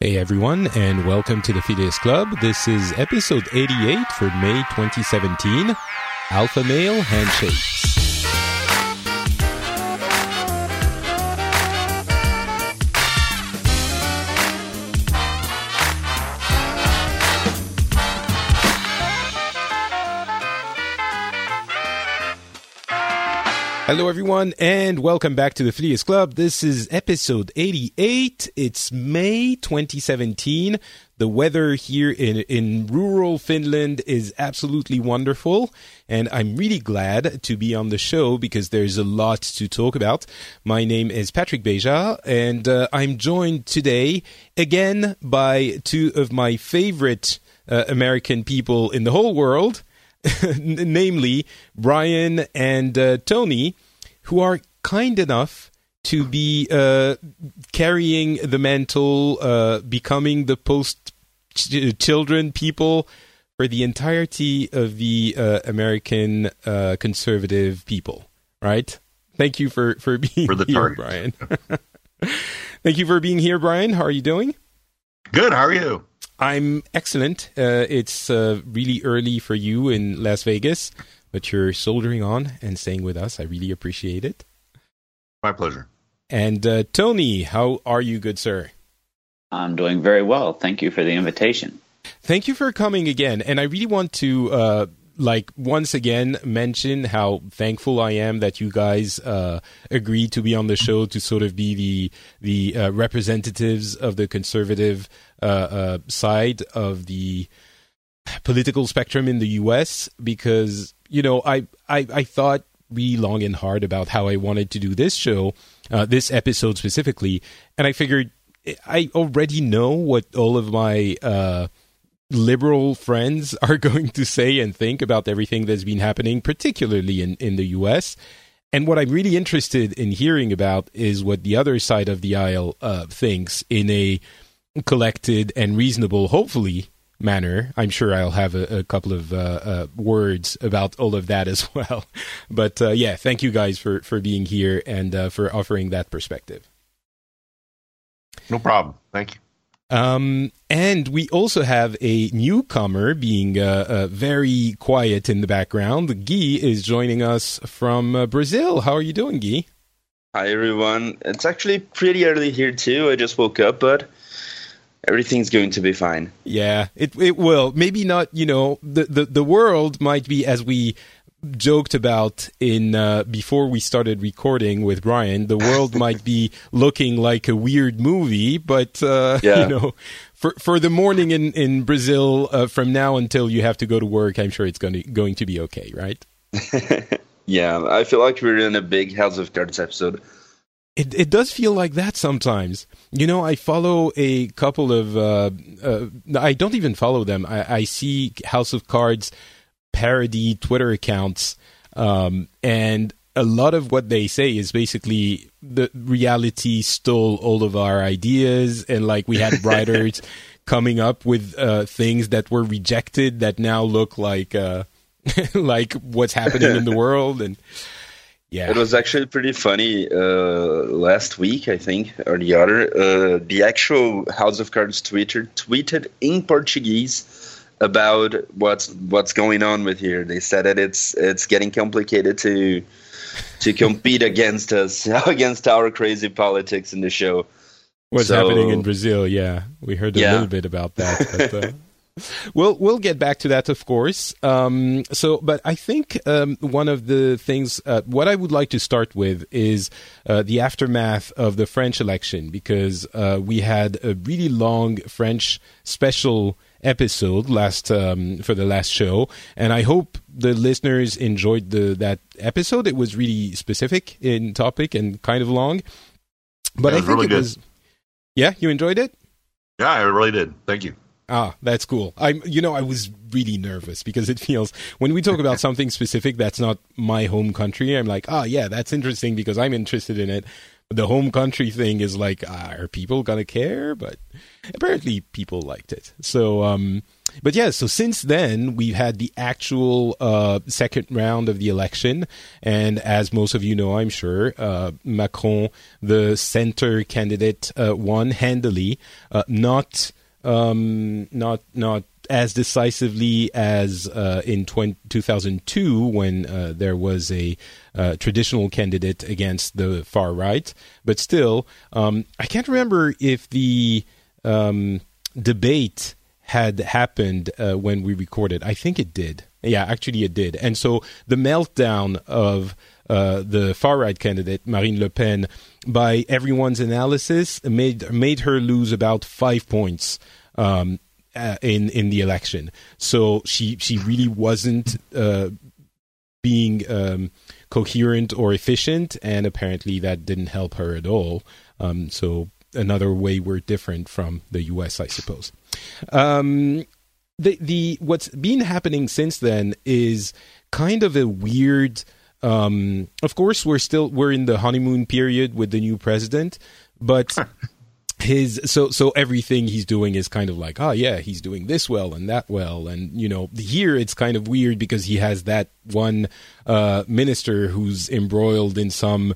Hey everyone, and welcome to the Phileas Club. This is episode 88 for May 2017 Alpha Male Handshakes. Hello, everyone, and welcome back to the Phileas Club. This is episode 88. It's May 2017. The weather here in, in rural Finland is absolutely wonderful, and I'm really glad to be on the show because there's a lot to talk about. My name is Patrick Beja, and uh, I'm joined today again by two of my favorite uh, American people in the whole world. namely Brian and uh, Tony, who are kind enough to be uh, carrying the mantle, uh, becoming the post children people for the entirety of the uh, American uh, conservative people. Right? Thank you for for being for the here, target. Brian. Thank you for being here, Brian. How are you doing? Good. How are you? I'm excellent. Uh, it's uh, really early for you in Las Vegas, but you're soldering on and staying with us. I really appreciate it. My pleasure. And uh, Tony, how are you, good sir? I'm doing very well. Thank you for the invitation. Thank you for coming again. And I really want to uh, like once again mention how thankful I am that you guys uh, agreed to be on the show to sort of be the the uh, representatives of the conservative uh, uh, side of the political spectrum in the U.S. Because you know I I, I thought really long and hard about how I wanted to do this show, uh, this episode specifically, and I figured I already know what all of my uh, liberal friends are going to say and think about everything that's been happening, particularly in, in the US. And what I'm really interested in hearing about is what the other side of the aisle uh, thinks in a collected and reasonable, hopefully, manner. I'm sure I'll have a, a couple of uh, uh, words about all of that as well. But uh, yeah, thank you guys for, for being here and uh, for offering that perspective. No problem. Thank you. Um, and we also have a newcomer being uh, uh, very quiet in the background. Guy is joining us from uh, Brazil. How are you doing, Guy? Hi, everyone. It's actually pretty early here, too. I just woke up, but everything's going to be fine. Yeah, it, it will. Maybe not, you know, the, the, the world might be as we joked about in uh, before we started recording with Brian, the world might be looking like a weird movie, but uh, Yeah. you know, for for the morning in in Brazil, uh, from now until you have to go to work, I'm sure it's going to going to be okay, right? Yeah, I feel like we're in a big House of Cards episode. It it does feel like that sometimes. You know, I follow a couple of. Uh, uh, I don't even follow them. I, I see House of Cards parody Twitter accounts, um, and a lot of what they say is basically the reality stole all of our ideas, and like we had writers coming up with uh, things that were rejected that now look like uh, like what's happening in the world, and yeah, It was actually pretty funny uh, last week, I think, or the other. Uh, the actual House of Cards Twitter tweeted in Portuguese about what's what's going on with here. They said that it's it's getting complicated to to compete against us, against our crazy politics in the show. what's So- happening in Brazil. Yeah, we heard a Yeah. little bit about that. But, uh, we'll we'll get back to that, of course. Um, so, but I think um, one of the things, uh, what I would like to start with is uh, the aftermath of the French election, because uh, we had a really long French special episode last um, for the last show, and I hope the listeners enjoyed the that episode. It was really specific in topic and kind of long, but Yeah, I think really it good. was. Yeah, you enjoyed it. Yeah, I really did. Thank you. Ah, that's cool. I'm, you know, I was really nervous because it feels when we talk about something specific that's not my home country, I'm like, ah, yeah, that's interesting because I'm interested in it. The home country thing is like, are people gonna care? But apparently, people liked it. So, um, but yeah, so since then we've had the actual uh, second round of the election, and as most of you know, I'm sure uh, Macron, the center candidate, uh, won handily, uh, not um, not not as decisively as uh, in 20, 2002 when uh, there was a uh, traditional candidate against the far right. But still, um, I can't remember if the um, debate had happened uh, when we recorded. I think it did. Yeah, actually, it did. And so the meltdown of uh, the far right candidate Marine Le Pen, by everyone's analysis, made made her lose about five points. Um, uh, in in the election. So she she really wasn't uh, being um, coherent or efficient, and apparently that didn't help her at all. Um, so another way we're different from the U.S., I suppose. Um, the the what's been happening since then is kind of a weird. Um, of course, we're still we're in the honeymoon period with the new president, but his so so everything he's doing is kind of like oh yeah he's doing this well and that well. And you know here it's kind of weird because he has that one uh, minister who's embroiled in some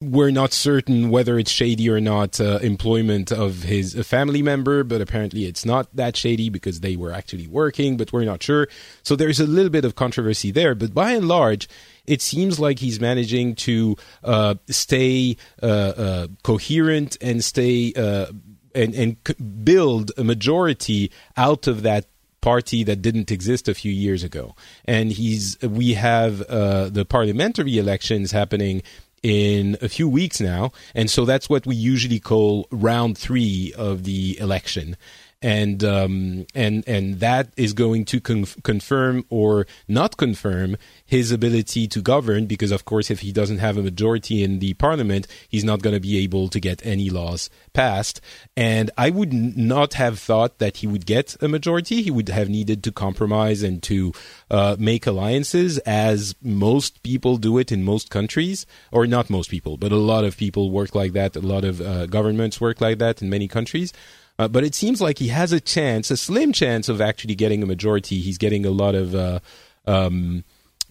we're not certain whether it's shady or not uh, employment of his a family member but apparently it's not that shady because they were actually working but we're not sure. So there's a little bit of controversy there. But by and large it seems like he's managing to uh, stay uh, uh, coherent and stay uh, and and build a majority out of that party that didn't exist a few years ago. And he's we have uh, the parliamentary elections happening in a few weeks now, and so that's what we usually call round three of the election and um, and and that is going to conf- confirm or not confirm his ability to govern. Because of course, if he doesn't have a majority in the parliament, he's not going to be able to get any laws passed. And I would not have thought that he would get a majority. He would have needed to compromise and to uh, make alliances, as most people do it in most countries, or not most people, but a lot of people work like that. A lot of uh, governments work like that in many countries. Uh, but it seems like he has a chance, a slim chance of actually getting a majority. He's getting a lot of uh, um,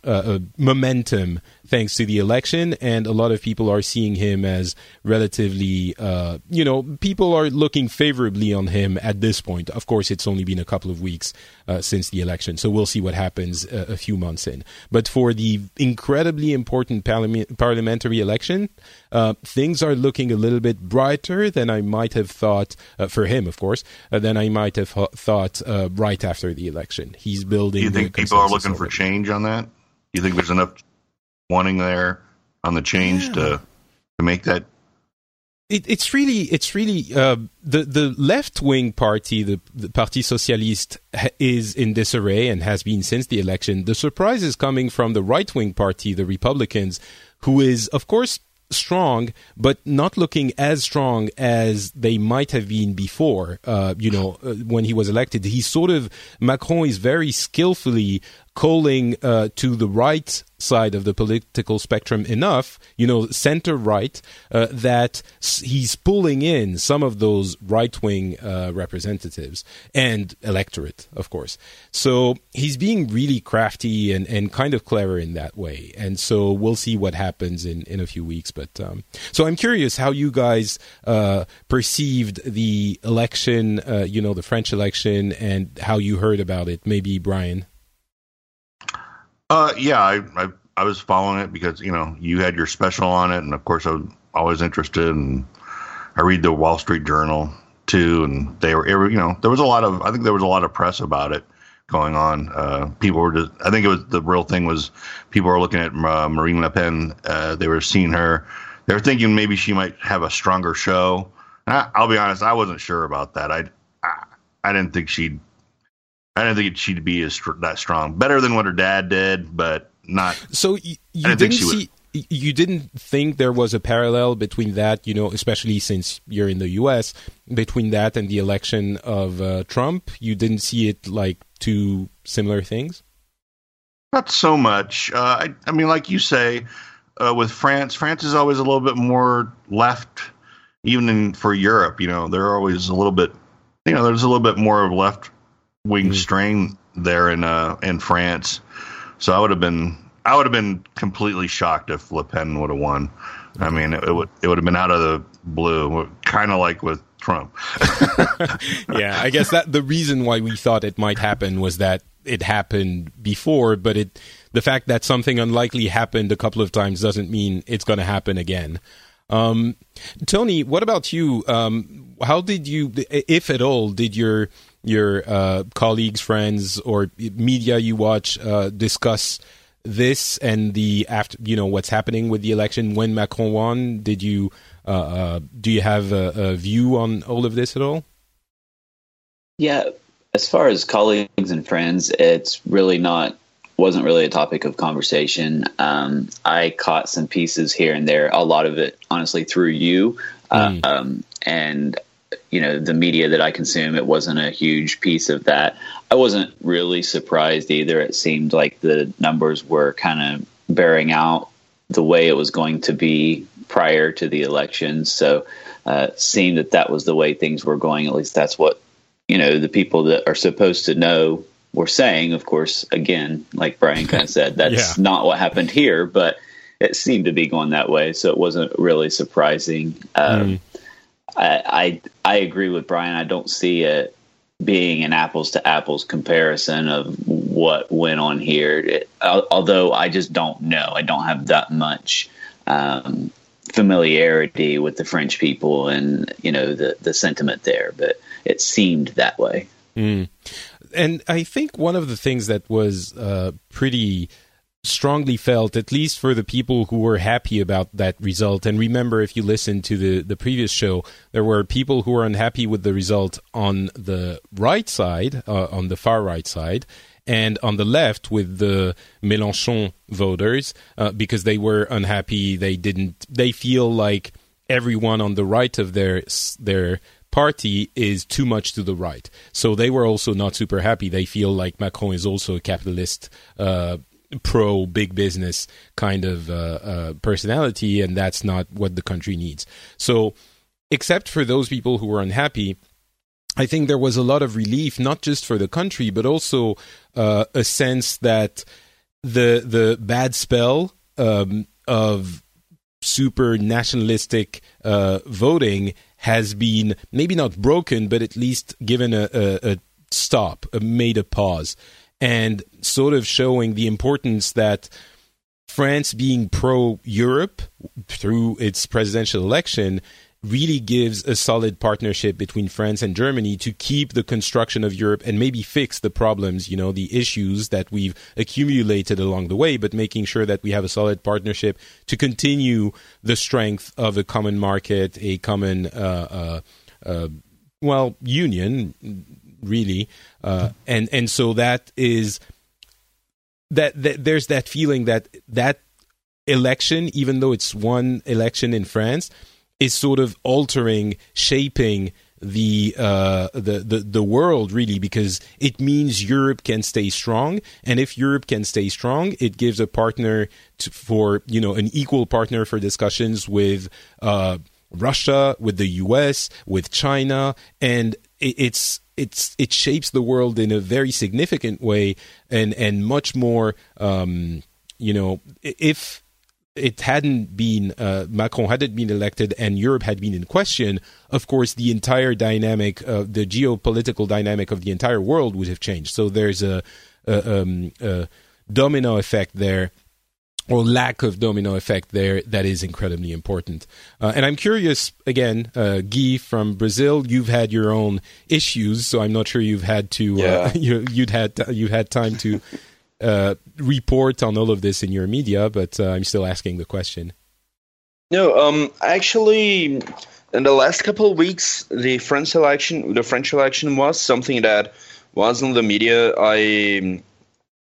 uh, uh, momentum thanks to the election, and a lot of people are seeing him as relatively, uh, you know, people are looking favorably on him at this point. Of course, it's only been a couple of weeks uh, since the election, so we'll see what happens a, uh, a few months in. But for the incredibly important parliament, parliamentary election, uh, things are looking a little bit brighter than I might have thought for him, of course, than I might have thought right after the election. He's building. Do you think people are looking already. for change on that? You think there's enough wanting there on the change yeah. to to make that it, it's really it's really uh, the the left wing party, the, the Parti Socialiste, is in disarray and has been since the election. The surprise is coming from the right wing party, the Republicans, who is of course strong, but not looking as strong as they might have been before. Uh, you know, uh, when he was elected, he sort of Macron is very skillfully calling uh, to the right side of the political spectrum enough, you know, center right, uh, that he's pulling in some of those right wing uh, representatives and electorate, of course. So he's being really crafty and, and kind of clever in that way. And so we'll see what happens in, in a few weeks. But um, so I'm curious how you guys uh, perceived the election, uh, you know, the French election, and how you heard about it. Maybe Brian. Uh, yeah, I, I, I was following it because you know you had your special on it, and of course I was always interested. And I read the Wall Street Journal too, and they were you know there was a lot of I think there was a lot of press about it going on. Uh, people were just I think it was the real thing was people were looking at uh, Marine Le Pen. Uh, they were seeing her. They were thinking maybe she might have a stronger show. I, will be honest, I wasn't sure about that. I, I I didn't think she'd I didn't think she'd be as that strong. Better than what her dad did, but not. So you, you didn't, didn't see. You didn't think there was a parallel between that, you know, especially since you're in the U.S. between that and the election of uh, Trump. You didn't see it like two similar things. Not so much. Uh, I, I, mean, like you say, uh, with France, France is always a little bit more left, even in, for Europe. You know, they're always a little bit. You know, there's a little bit more of left wing mm. string there in uh, in France. So I would have been I would have been completely shocked if Le Pen would have won. I mean, it, it would it would have been out of the blue, kind of like with Trump. yeah, I guess that the reason why we thought it might happen was that it happened before, but it the fact that something unlikely happened a couple of times doesn't mean it's going to happen again. Um, Tony, what about you? Um, how did you, if at all, did your your uh, colleagues, friends, or media you watch uh, discuss this and the after? You know what's happening with the election when Macron won. Did you uh, uh do you have a, a view on all of this at all? Yeah, as far as colleagues and friends, it's really not wasn't really a topic of conversation. Um, I caught some pieces here and there, a lot of it honestly through you, mm. um, and you know the media that I consume. It wasn't a huge piece of that. I wasn't really surprised either. It seemed like the numbers were kind of bearing out the way it was going to be prior to the election. So, uh, seemed that that was the way things were going. At least that's what you know the people that are supposed to know were saying, of course, again, like Brian kind of said, that's yeah. not what happened here, but it seemed to be going that way, so it wasn't really surprising. Um, mm. I, I, agree with Brian. I don't see it being an apples to apples comparison of what went on here. It, although I just don't know. I don't have that much um, familiarity with the French people and you know the the sentiment there, but it seemed that way. Mm and I think one of the things that was uh, pretty strongly felt, at least for the people who were happy about that result. And remember, if you listened to the, the previous show, there were people who were unhappy with the result on the right side, uh, on the far right side, and on the left with the Mélenchon voters, uh, because they were unhappy. They didn't, they feel like everyone on the right of their, their party is too much to the right. So they were also not super happy. They feel like Macron is also a capitalist, uh, pro big business kind of uh, uh, personality, and that's not what the country needs. So, except for those people who were unhappy, I think there was a lot of relief, not just for the country, but also uh, a sense that the the bad spell um, of super nationalistic uh, voting has been maybe not broken, but at least given a, a, a stop, a made a pause, and sort of showing the importance that France being pro Europe through its presidential election really gives a solid partnership between France and Germany to keep the construction of Europe and maybe fix the problems, you know, the issues that we've accumulated along the way, but making sure that we have a solid partnership to continue the strength of a common market, a common, uh, uh, uh, well, union, really. Uh, and, and so that is that, that there's that feeling that that election, even though it's one election in France, is sort of altering, shaping the uh, the the the world really because it means Europe can stay strong, and if Europe can stay strong, it gives a partner to, for you know an equal partner for discussions with uh, Russia, with the U.S., with China, and it, it's it's it shapes the world in a very significant way and and much more um, you know if it hadn't been uh, Macron hadn't been elected and Europe had been in question, of course, the entire dynamic, uh, the geopolitical dynamic of the entire world would have changed. So there's a, a, um, a domino effect there, or lack of domino effect there, that is incredibly important. Uh, and I'm curious, again, uh, Guy from Brazil, you've had your own issues, so I'm not sure you've had to, uh, yeah. you, would had you had time to uh, report on all of this in your media, but uh, I'm still asking the question. No, um, actually, in the last couple of weeks, the French election, the French election was something that was in the media. I,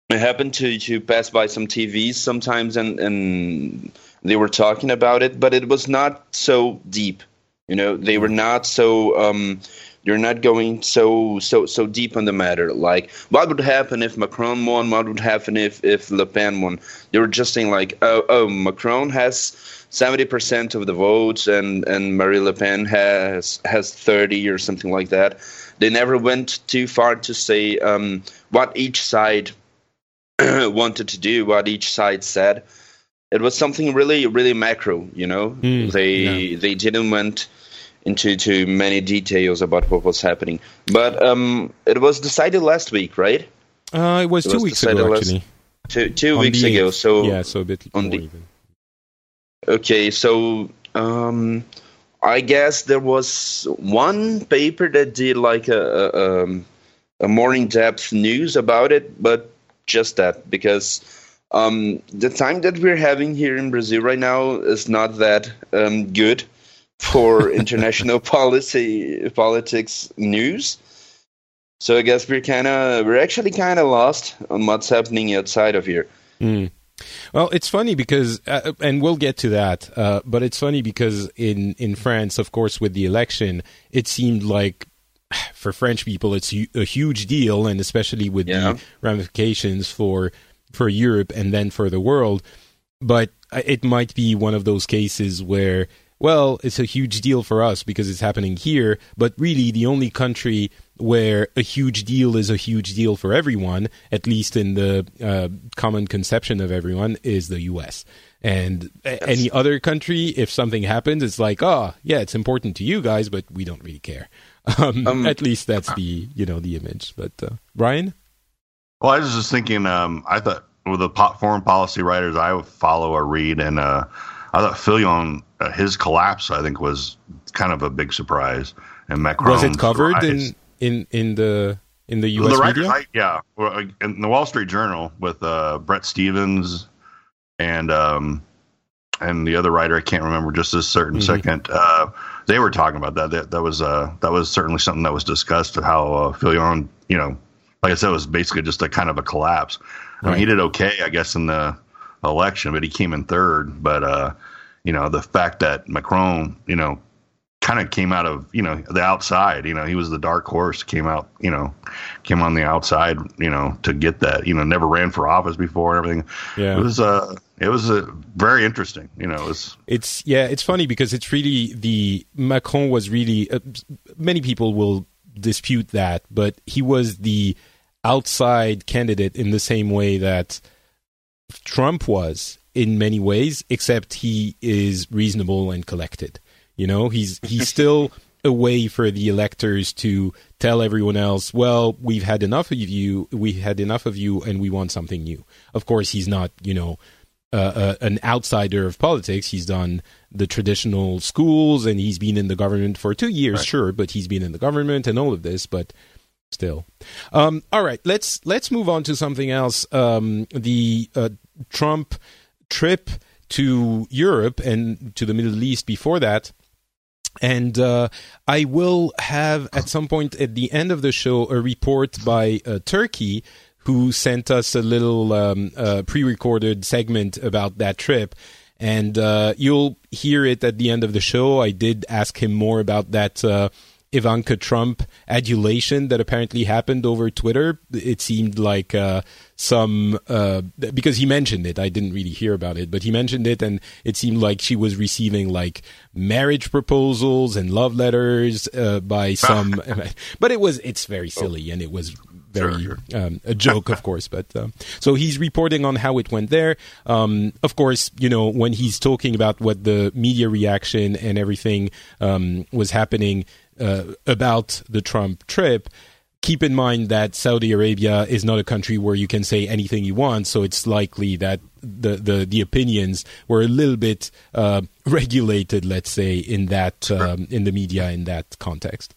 I happened to, to pass by some TVs sometimes, and and they were talking about it, but it was not so deep. You know, they were not so. Um, you're not going so so so deep on the matter. Like, what would happen if Macron won? What would happen if if Le Pen won? They were just saying like, oh, oh, Macron has seventy percent of the votes, and and Marie Le Pen has has thirty or something like that. They never went too far to say um, what each side wanted to do, what each side said. It was something really, really macro. You know, Mm, they yeah. they didn't went into too many details about what was happening. But um, it was decided last week, right? Uh, it was It two was weeks ago, last- actually. Two two weeks ago. 8th. So yeah, so a bit on the- even. Okay, so um, I guess there was one paper that did like a a, um, a more in depth news about it, but just that because um, the time that we're having here in Brazil right now is not that um, good for international policy politics news. So I guess we're kind of we're actually kind of lost on what's happening outside of here. Mm. Well, it's funny because, uh, and we'll get to that. Uh, but it's funny because in in France, of course, with the election, it seemed like for French people, it's a huge deal, and especially with Yeah. the ramifications for for Europe and then for the world. But uh, it might be one of those cases where, well, it's a huge deal for us because it's happening here, but really the only country where a huge deal is a huge deal for everyone, at least in the uh, common conception of everyone, is the U.S. And a- any other country, if something happens, it's like, oh, yeah, it's important to you guys, but we don't really care. Um, Um, at least that's the you know the image. But uh, Brian, Well, I was just thinking. Um, I thought with the foreign policy writers I would follow or read, and uh, I thought Fillon, uh, his collapse, I think, was kind of a big surprise. And Macron was it covered in in in the in the U.S. the writers, media? I, yeah, in the Wall Street Journal with uh, Bret Stephens and um, and the other writer I can't remember just this certain Mhm. second. Uh, they were talking about that. That that was uh, that was certainly something that was discussed of how uh, Fillon, you know, like I said, it was basically just a kind of a collapse. I mean, he did okay, I guess, in the election, but he came in third. But uh, you know, the fact that Macron, you know, kind of came out of you know the outside. You know, he was the dark horse. Came out, you know, came on the outside. You know, to get that. You know, never ran for office before. and Everything. Yeah. It was uh, it was uh, very interesting. You know, it was It's yeah, it's funny because it's really the Macron was really uh, many people will dispute that, but he was the outside candidate in the same way that Trump was in many ways, except he is reasonable and collected. You know, he's he's still a way for the electors to tell everyone else, well, we've had enough of you, we had enough of you, and we want something new. Of course, he's not, you know, uh, uh, an outsider of politics. He's done the traditional schools, and he's been in the government for two years, Right. sure, but he's been in the government and all of this, but still. Um, all right, let's let's move on to something else. Um, the uh, Trump trip to Europe and to the Middle East before that. And uh, I will have at some point at the end of the show a report by uh, Turki, who sent us a little um, uh, pre-recorded segment about that trip, and uh, you'll hear it at the end of the show. I did ask him more about that. Ivanka Trump adulation that apparently happened over Twitter. It seemed like uh, some uh, because he mentioned it. I didn't really hear about it, but he mentioned it, and it seemed like she was receiving like marriage proposals and love letters uh, by some. but it was it's very silly, and it was very Sure, um, a joke, of course. But um, so he's reporting on how it went there. Um, of course, you know when he's talking about what the media reaction and everything um, was happening about the Trump trip. Keep in mind that Saudi Arabia is not a country where you can say anything you want, so it's likely that the the, the opinions were a little bit uh, regulated, let's say, in that um, in the media in that context.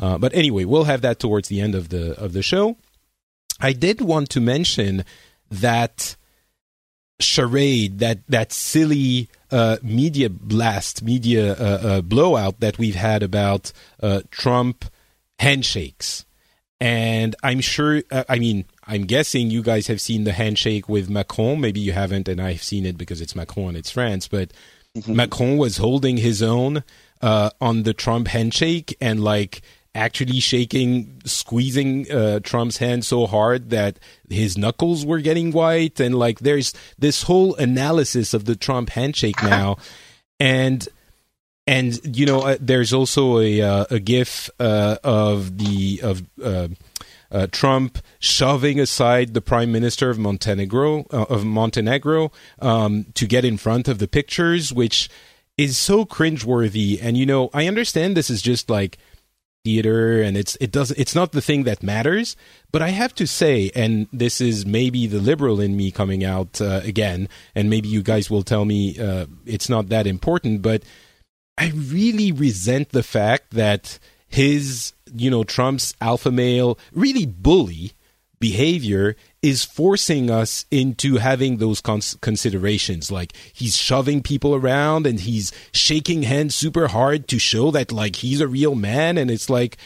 Uh, but anyway, we'll have that towards the end of the of the show. I did want to mention that charade, that that silly uh, media blast, media uh, uh, blowout that we've had about uh, Trump handshakes, and I'm sure. Uh, I mean, I'm guessing you guys have seen the handshake with Macron. Maybe you haven't, and I've seen it because it's Macron and it's France. But Macron was holding his own uh, on the Trump handshake, and like actually shaking, squeezing uh, Trump's hand so hard that his knuckles were getting white, and like there's this whole analysis of the Trump handshake now, and and you know uh, there's also a uh, a gif uh, of the of uh, uh, Trump shoving aside the prime minister of Montenegro uh, of Montenegro um, to get in front of the pictures, which is so cringeworthy. And you know, I understand this is just like theater and it's it does it's not the thing that matters. But i have to say and this is maybe the liberal in me coming out uh, again and maybe you guys will tell me uh, it's not that important but i really resent the fact that his you know trump's alpha male really bully behavior is forcing us into having those cons- considerations. Like he's shoving people around and he's shaking hands super hard to show that like he's a real man. And it's like,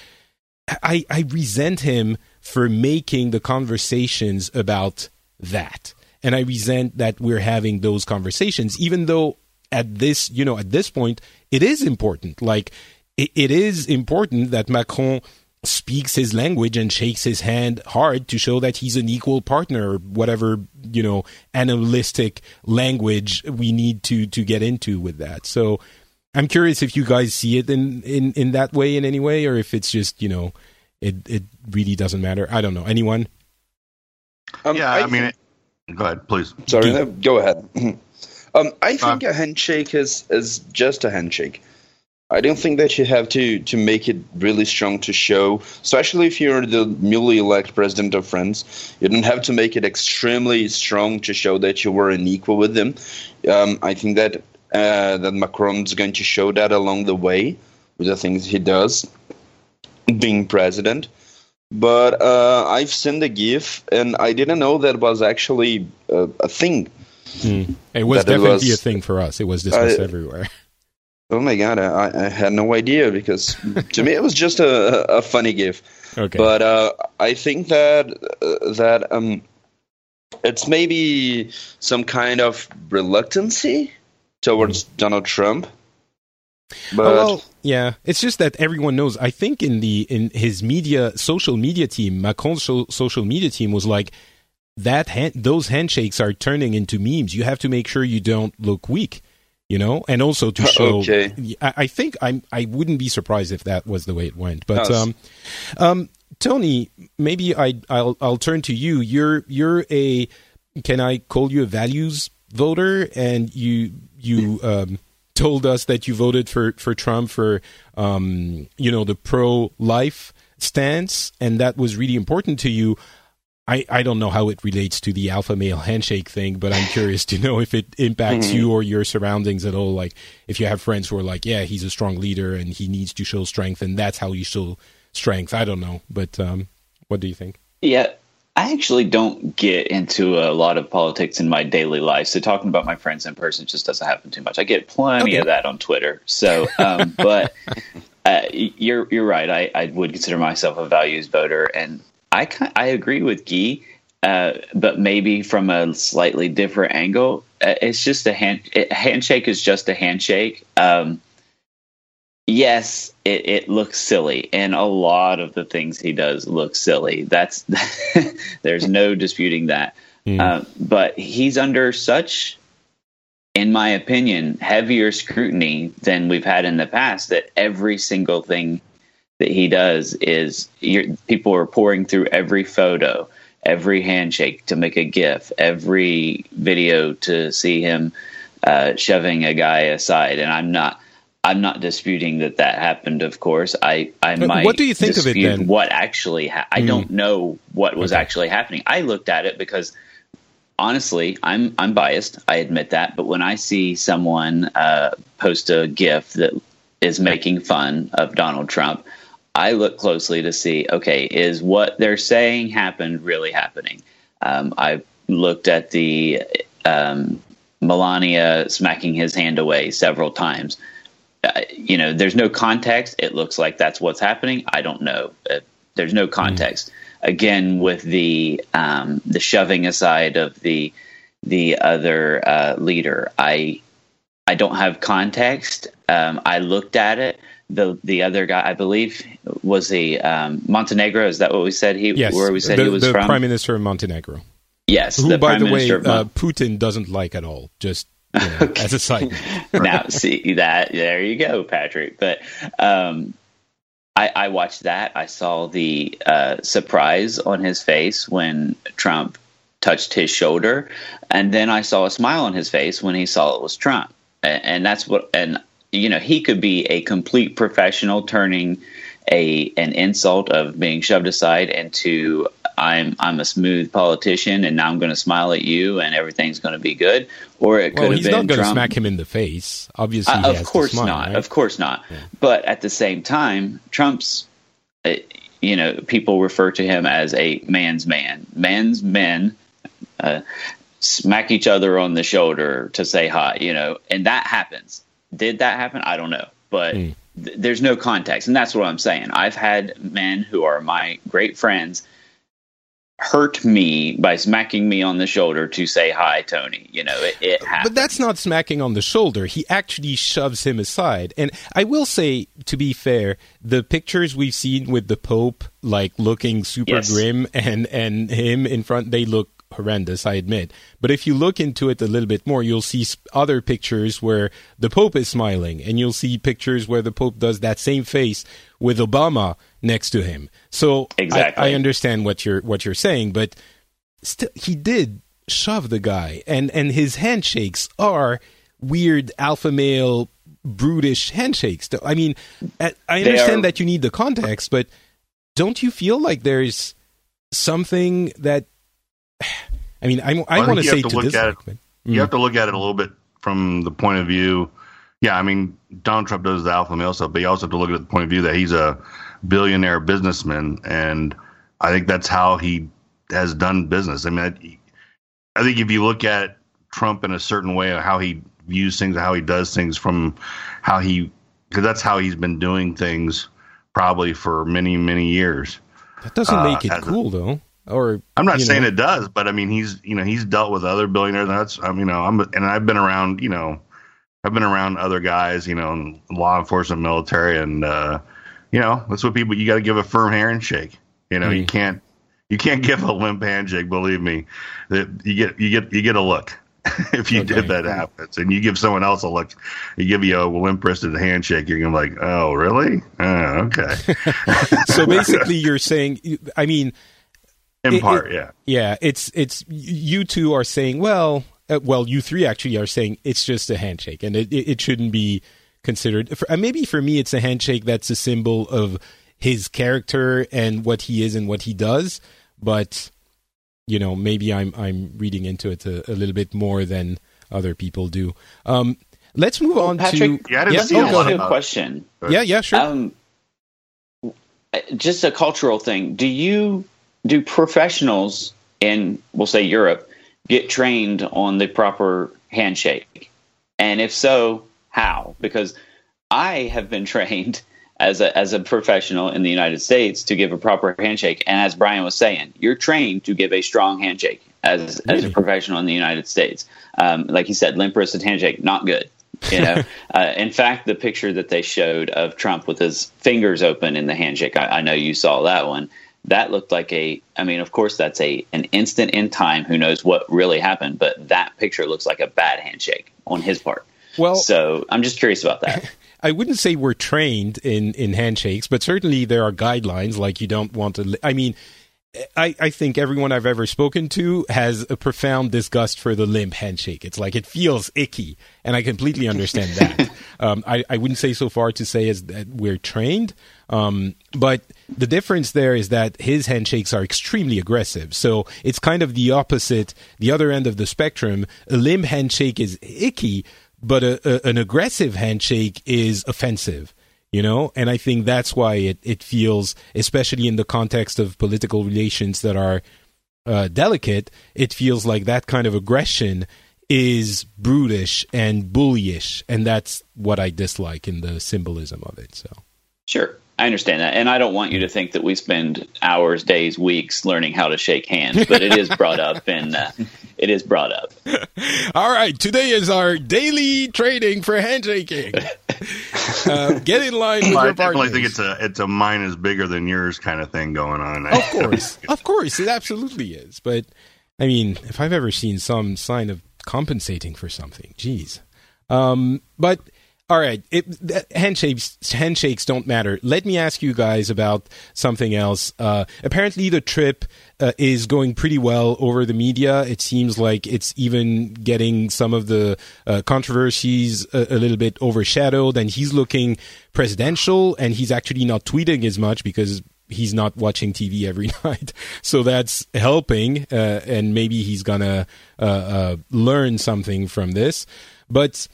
I, I resent him for making the conversations about that. And I resent that we're having those conversations, even though at this, you know, at this point, it is important. Like it, it is important that Macron speaks his language and shakes his hand hard to show that he's an equal partner whatever you know analytic language we need to to get into with that. So i'm curious if you guys see it in in in that way in any way or if it's just you know it it really doesn't matter. I don't know. Anyone? Um, yeah i, I mean go ahead please. Sorry no, go ahead. Um i think uh, a handshake is is just a handshake I don't think that you have to to make it really strong to show, especially if you're the newly elected president of France. You don't have to make it extremely strong to show that you were an equal with them. Um, I think that uh, that Macron's going to show that along the way with the things he does, being president. But uh, I've seen the GIF, and I didn't know that was actually a, a thing. Mm. It was definitely it was, a thing for us. It was discussed everywhere. Oh my god, I, I had no idea because to me it was just a, a funny gif. Okay. But uh, I think that uh, that um, it's maybe some kind of reluctancy towards mm. Donald Trump. But oh, well, yeah, it's just that everyone knows. I think in the in his media social media team, Macron's so, social media team was like that. Hand, those handshakes are turning into memes. You have to make sure you don't look weak you know, and also to show. Okay. I, I think I'm. I wouldn't be surprised if that was the way it went. But um, um, Tony, maybe I I'll I'll turn to you. You're you're a. Can I call you a values voter? And you you um, told us that you voted for for Trump for um, you know the pro life stance, and that was really important to you. I, I don't know how it relates to the alpha male handshake thing, but I'm curious to know if it impacts mm-hmm. you or your surroundings at all. Like if you have friends who are like, yeah, he's a strong leader and he needs to show strength, and that's how you show strength. I don't know, but um, what do you think? Yeah, I actually don't get into a lot of politics in my daily life, so talking about my friends in person just doesn't happen too much. I get plenty okay. of that on Twitter. So, um, but uh, you're you're right. I, I would consider myself a values voter, and I I agree with Guy, uh, but maybe from a slightly different angle. Uh, it's just a hand. A handshake is just a handshake. Um, yes, it, it, looks silly, and a lot of the things he does look silly. That's there's no disputing that. Mm. Uh, but he's under such, in my opinion, heavier scrutiny than we've had in the past. That every single thing that he does is people are pouring through every photo, every handshake to make a GIF, every video to see him uh, shoving a guy aside, and I'm not. I'm not disputing that that happened. Of course, I I might. What do you think of it then? What actually? Ha- I mm. don't know what was okay. actually happening. I looked at it because honestly, I'm I'm biased. I admit that. But when I see someone uh, post a GIF that is making fun of Donald Trump, I look closely to see okay, is what they're saying happened really happening? Um, I looked at the um, Melania smacking his hand away several times. Uh, you know, there's no context. It looks like that's what's happening. I don't know. Uh, there's no context. Mm. Again, with the um, the shoving aside of the the other uh, leader, I I don't have context. Um, I looked at it the the other guy, I believe, was the um, Montenegro. Is that what we said? He yes, where we said the, he was the from? Prime Minister of Montenegro. Yes, Who, the by Prime the way, Minister uh, Putin doesn't like at all. Just you know, as a side. note. now see that there you go patrick but um I, I watched that. I saw the uh, surprise on his face when Trump touched his shoulder, and then I saw a smile on his face when he saw it was Trump. And, and that's what. And you know, he could be a complete professional turning a an insult of being shoved aside into I'm I'm a smooth politician and now I'm going to smile at you and everything's going to be good. Or it could Well, have he's been not going to smack him in the face. Obviously, Uh, of course smile, not. right? Of course not. But at the same time, Trump's, uh, you know, people refer to him as a man's man. Man's men uh, smack each other on the shoulder to say hi, you know, and that happens. Did that happen? I don't know. But Hmm. th- there's no context. And that's what I'm saying. I've had men who are my great friends hurt me by smacking me on the shoulder to say hi, Tony. You know, it, it happens. But that's not smacking on the shoulder. He actually shoves him aside. And I will say, to be fair, the pictures we've seen with the Pope, like looking super Yes. grim, and and him in front, they look horrendous. I admit. But if you look into it a little bit more, you'll see other pictures where the Pope is smiling, and you'll see pictures where the Pope does that same face with Obama next to him. So I- Exactly. I, understand what you're what you're saying, but still he did shove the guy and and his handshakes are weird alpha male brutish handshakes i mean I I understand are- that you need the context but don't you feel like there's something that i mean i, I think want to you say have to look at it- You have to look at it a little bit from the point of view. Yeah, I mean, Donald Trump does the alpha male stuff, but you also have to look at the point of view that he's a billionaire businessman, and I think that's how he has done business. I mean, I, I think if you look at Trump in a certain way, of how he views things, how he does things, from how he, because that's how he's been doing things probably for many, many years. that doesn't uh, make it as a- cool though or I'm not saying know, it does, but I mean he's you know he's dealt with other billionaires. That's I mean, you know I'm and I've been around you know I've been around other guys you know in law enforcement, military, and uh, you know that's what people you got to give a firm handshake. You know you Mm. can't you can't give a limp handshake. Believe me, that you get you get you get a look. if you Okay. did that happens and you give someone else a look, you give you a limp wristed handshake, you're gonna be like, oh really? Oh, okay. so basically you're saying i mean In It- part, it- yeah. Yeah, it's it's you two are saying well, uh, well you three actually are saying it's just a handshake and it it, it shouldn't be considered. For, uh, maybe for me, it's a handshake that's a symbol of his character and what he is and what he does. But you know, maybe I'm I'm reading into it a, a little bit more than other people do. Um, let's move on Patrick, to Yeah, I didn't yeah, see oh, a Ask go lot you ahead. a about- question. yeah, yeah, sure. Um, just a cultural thing. Do you do professionals in we'll say Europe get trained on the proper handshake? And if so, how? Because I have been trained as a as a professional in the United States to give a proper handshake. And as Brian was saying, you're trained to give a strong handshake as as a professional in the United States. Um, like he said, limp wristed handshake, not good. You know, uh, in fact, the picture that they showed of Trump with his fingers open in the handshake, I, I know you saw that one. That looked like a. I mean, of course, that's a an instant in time. Who knows what really happened? But that picture looks like a bad handshake on his part. well, So I'm just curious about that. I wouldn't say we're trained in, in handshakes, but certainly there are guidelines. Like you don't want to. li- I mean, I, I think everyone I've ever spoken to has a profound disgust for the limp handshake. It's like it feels icky, and I completely understand that. um, I, I wouldn't say so far to say as that we're trained, um, but the difference there is that his handshakes are extremely aggressive. So it's kind of the opposite, the other end of the spectrum. A limp handshake is icky, but a, a, an aggressive handshake is offensive you know and i think that's why it, it feels especially in the context of political relations that are uh, delicate it feels like that kind of aggression is brutish and bullyish and that's what i dislike in the symbolism of it so Sure. I understand that. And I don't want you to think that we spend hours, days, weeks learning how to shake hands, but it is brought up and uh, it is brought up. all right today is our daily trading for handshaking Uh, get in line with Well, I your definitely partners. think it's a it's a mine is bigger than yours kind of thing going on. Of course, of course, it absolutely is. But I mean, if I've ever seen some sign of compensating for something, geez. Um, but all right, it, handshakes handshakes don't matter. Let me ask you guys about something else. Uh, apparently, the trip uh, is going pretty well over the media. It seems like it's even getting some of the uh, controversies a, a little bit overshadowed, and he's looking presidential, and he's actually not tweeting as much because he's not watching TV every night. So that's helping, uh, and maybe he's gonna uh, uh, learn something from this. But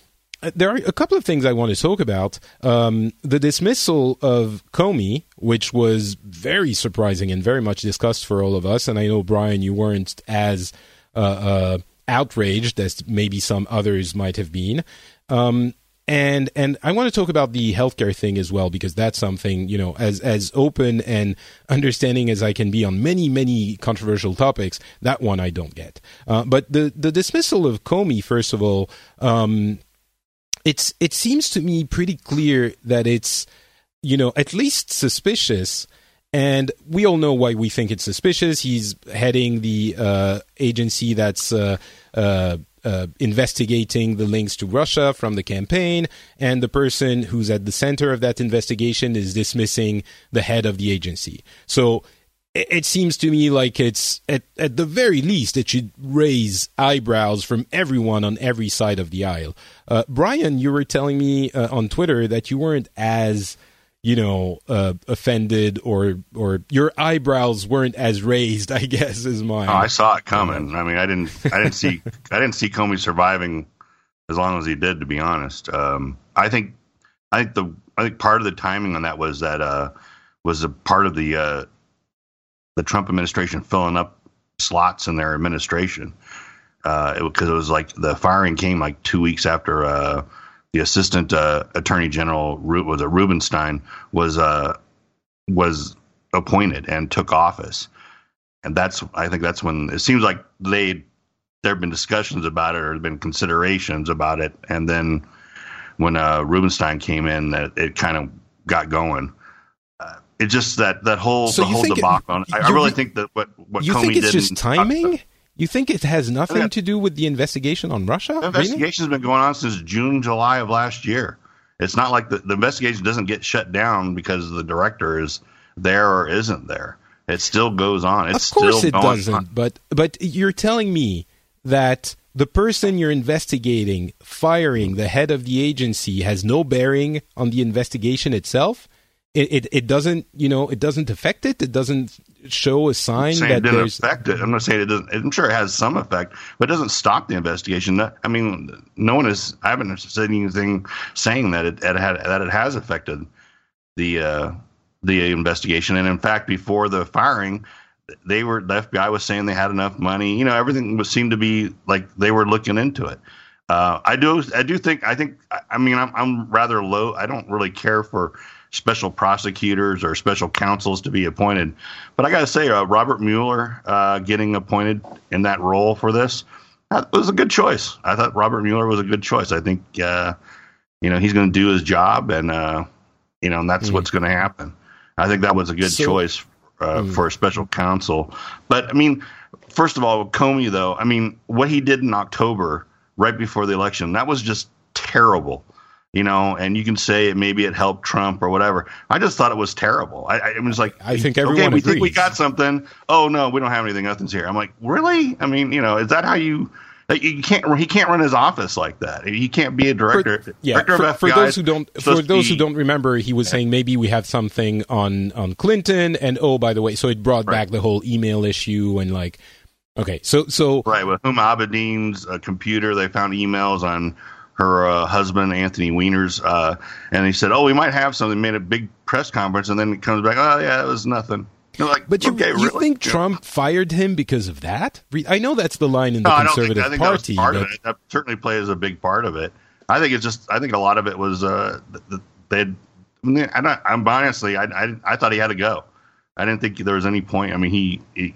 there are a couple of things I want to talk about. Um, the dismissal of Comey, which was very surprising and very much discussed for all of us, and I know Brian, you weren't as uh, uh, outraged as maybe some others might have been. Um, and and I want to talk about the healthcare thing as well because that's something you know as as open and understanding as I can be on many many controversial topics. That one I don't get. Uh, but the the dismissal of Comey, first of all, um, it's it seems to me pretty clear that it's you know at least suspicious. And we all know why we think it's suspicious. He's heading the uh, agency that's uh, uh, uh, investigating the links to Russia from the campaign, and the person who's at the center of that investigation is dismissing the head of the agency. So it, seems to me like it's at at the very least it should raise eyebrows from everyone on every side of the aisle. Uh, Brian, you were telling me uh, on Twitter that you weren't as you know uh, offended or or your eyebrows weren't as raised i guess as mine Oh, I saw it coming. I mean, I didn't, I didn't see, I didn't see Comey surviving as long as he did. To be honest, um, I think, I think the, I think part of the timing on that was that uh, was a part of the uh, the Trump administration filling up slots in their administration because it, 'cause it was like the firing came like two weeks after uh, the assistant uh, attorney general was a Rosenstein was uh, was appointed and took office and that's I think that's when it seems like they there have been discussions about it or been considerations about it, and then when uh, Rosenstein came in, that it kind of got going. It just that that whole So the whole it- debacle. on I, I really think that what what you Comey think it's did just timing you think it has nothing to do with the investigation on russia The investigation's been going on since June, July of last year. It's not like the, the investigation doesn't get shut down because the director is there or isn't there. It still goes on. It's of course still it going doesn't on. but but you're telling me that the person you're investigating firing the head of the agency has no bearing on the investigation itself it, it, it doesn't you know it doesn't affect it it doesn't show a sign that it didn't there's affect it. I'm not saying it doesn't. I'm sure it has some effect, but it doesn't stop the investigation. I mean, no one is. I haven't said anything saying that it, it had that it has affected the uh, the investigation. And in fact, before the firing, they were the FBI was saying they had enough money. You know, everything was seemed to be like they were looking into it. Uh, I do. I do think. I think. I- I mean, I'm, I'm rather low. I don't really care for special prosecutors or special counsels to be appointed. But I got to say, uh, Robert Mueller uh, getting appointed in that role for this that was a good choice. I thought Robert Mueller was a good choice. I think uh, you know he's going to do his job, and uh, you know and that's Mm. what's going to happen. I think that was a good So- choice uh, Mm. for a special counsel. But I mean, first of all, Comey though, I mean, what he did in October, right before the election, that was just terrible. You know, and you can say it, maybe it helped Trump or whatever. I just thought it was terrible. I, I was like, I think everyone okay, we think we got something. Oh no, we don't have anything. Nothing's here. I'm like, really? I mean, you know, is that how you? like, You can't. He can't run his office like that. He can't be a director. For, yeah, director for, of for those who don't for those who don't remember, he was saying maybe we have something on on Clinton, and oh, by the way, so it brought Right. back the whole email issue and like, okay, so so Right, with Huma Abedin's uh, computer, they found emails on her uh, husband, Anthony Weiner's, uh, and he said, "Oh, we might have something." Made a big press conference, and then it comes back, "Oh, yeah, it was nothing." You're like, But you, okay, you really? think Yeah. Trump fired him because of that? I know that's the line in the No, I think. conservative I think party. that but of it. That certainly plays a big part of it. I think it's just. I think a lot of it was. Uh, th- th- they'd. I mean, I don't, I'm honestly. I, I. I thought he had to go. I didn't think there was any point. I mean, he. he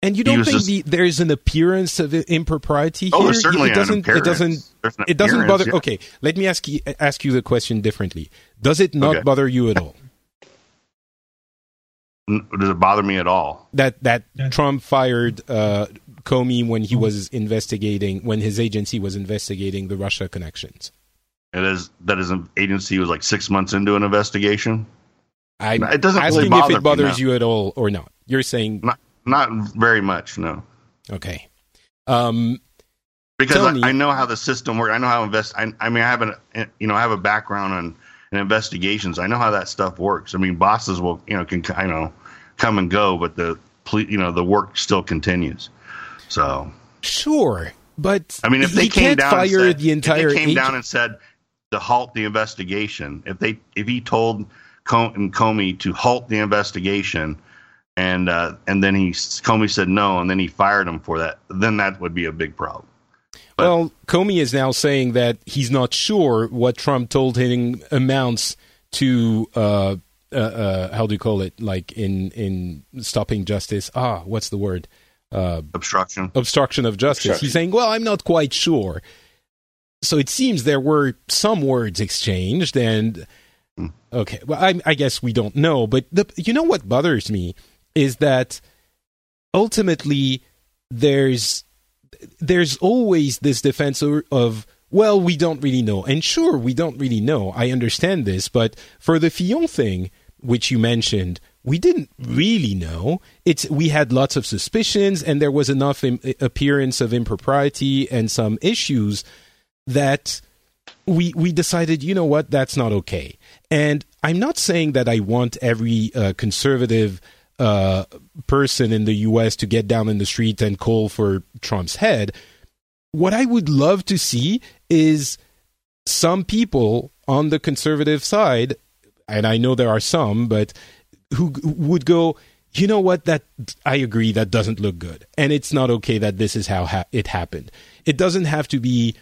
And you don't think just- the, there's an appearance of impropriety Oh, here? there's certainly it doesn't. It appearance. doesn't. An It doesn't bother. yeah. Okay, let me ask you ask you the question differently. Does it not Okay. bother you at all Does it bother me at all? that that Yeah. Trump fired uh, Comey when he was investigating when his agency was investigating the Russia connections? It is that his agency was like six months into an investigation. I'm It doesn't really asking bother if it bothers you at all or not. You're saying Not not very much, no. okay. Um, because me- I, I know how the system works. I know how invest. I, I mean, I have an you know I have a background on in investigations. I know how that stuff works. I mean, bosses will you know can I know come and go, but the you know the work still continues. So sure, but I mean, if they came down fire said, the entire if they came down and said to halt the investigation, if they if he told Com- Comey to halt the investigation. And uh, and then he Comey said no, and then he fired him for that. Then that would be a big problem. But- well, Comey is now saying that he's not sure what Trump told him amounts to. Uh, uh, uh, how do you call it? Like in in stopping justice. Ah, what's the word? Uh, Obstruction. obstruction of justice. Obstruction. He's saying, "Well, I'm not quite sure." So it seems there were some words exchanged, and Hmm. okay, well, I, I guess we don't know. But the, you know what bothers me is that ultimately there's there's always this defense of well, we don't really know, and sure, we don't really know. I understand this, but for the Fillon thing, which you mentioned, we didn't really know. It's we had lots of suspicions, and there was enough Im- appearance of impropriety and some issues that we we decided, you know what, that's not okay. And I'm not saying that I want every uh, conservative uh, person in the U.S. to get down in the street and call for Trump's head. What I would love to see is some people on the conservative side, and I know there are some, but who would go, you know what? That I agree. That doesn't look good, and it's not okay that this is how ha- it happened. It doesn't have to be.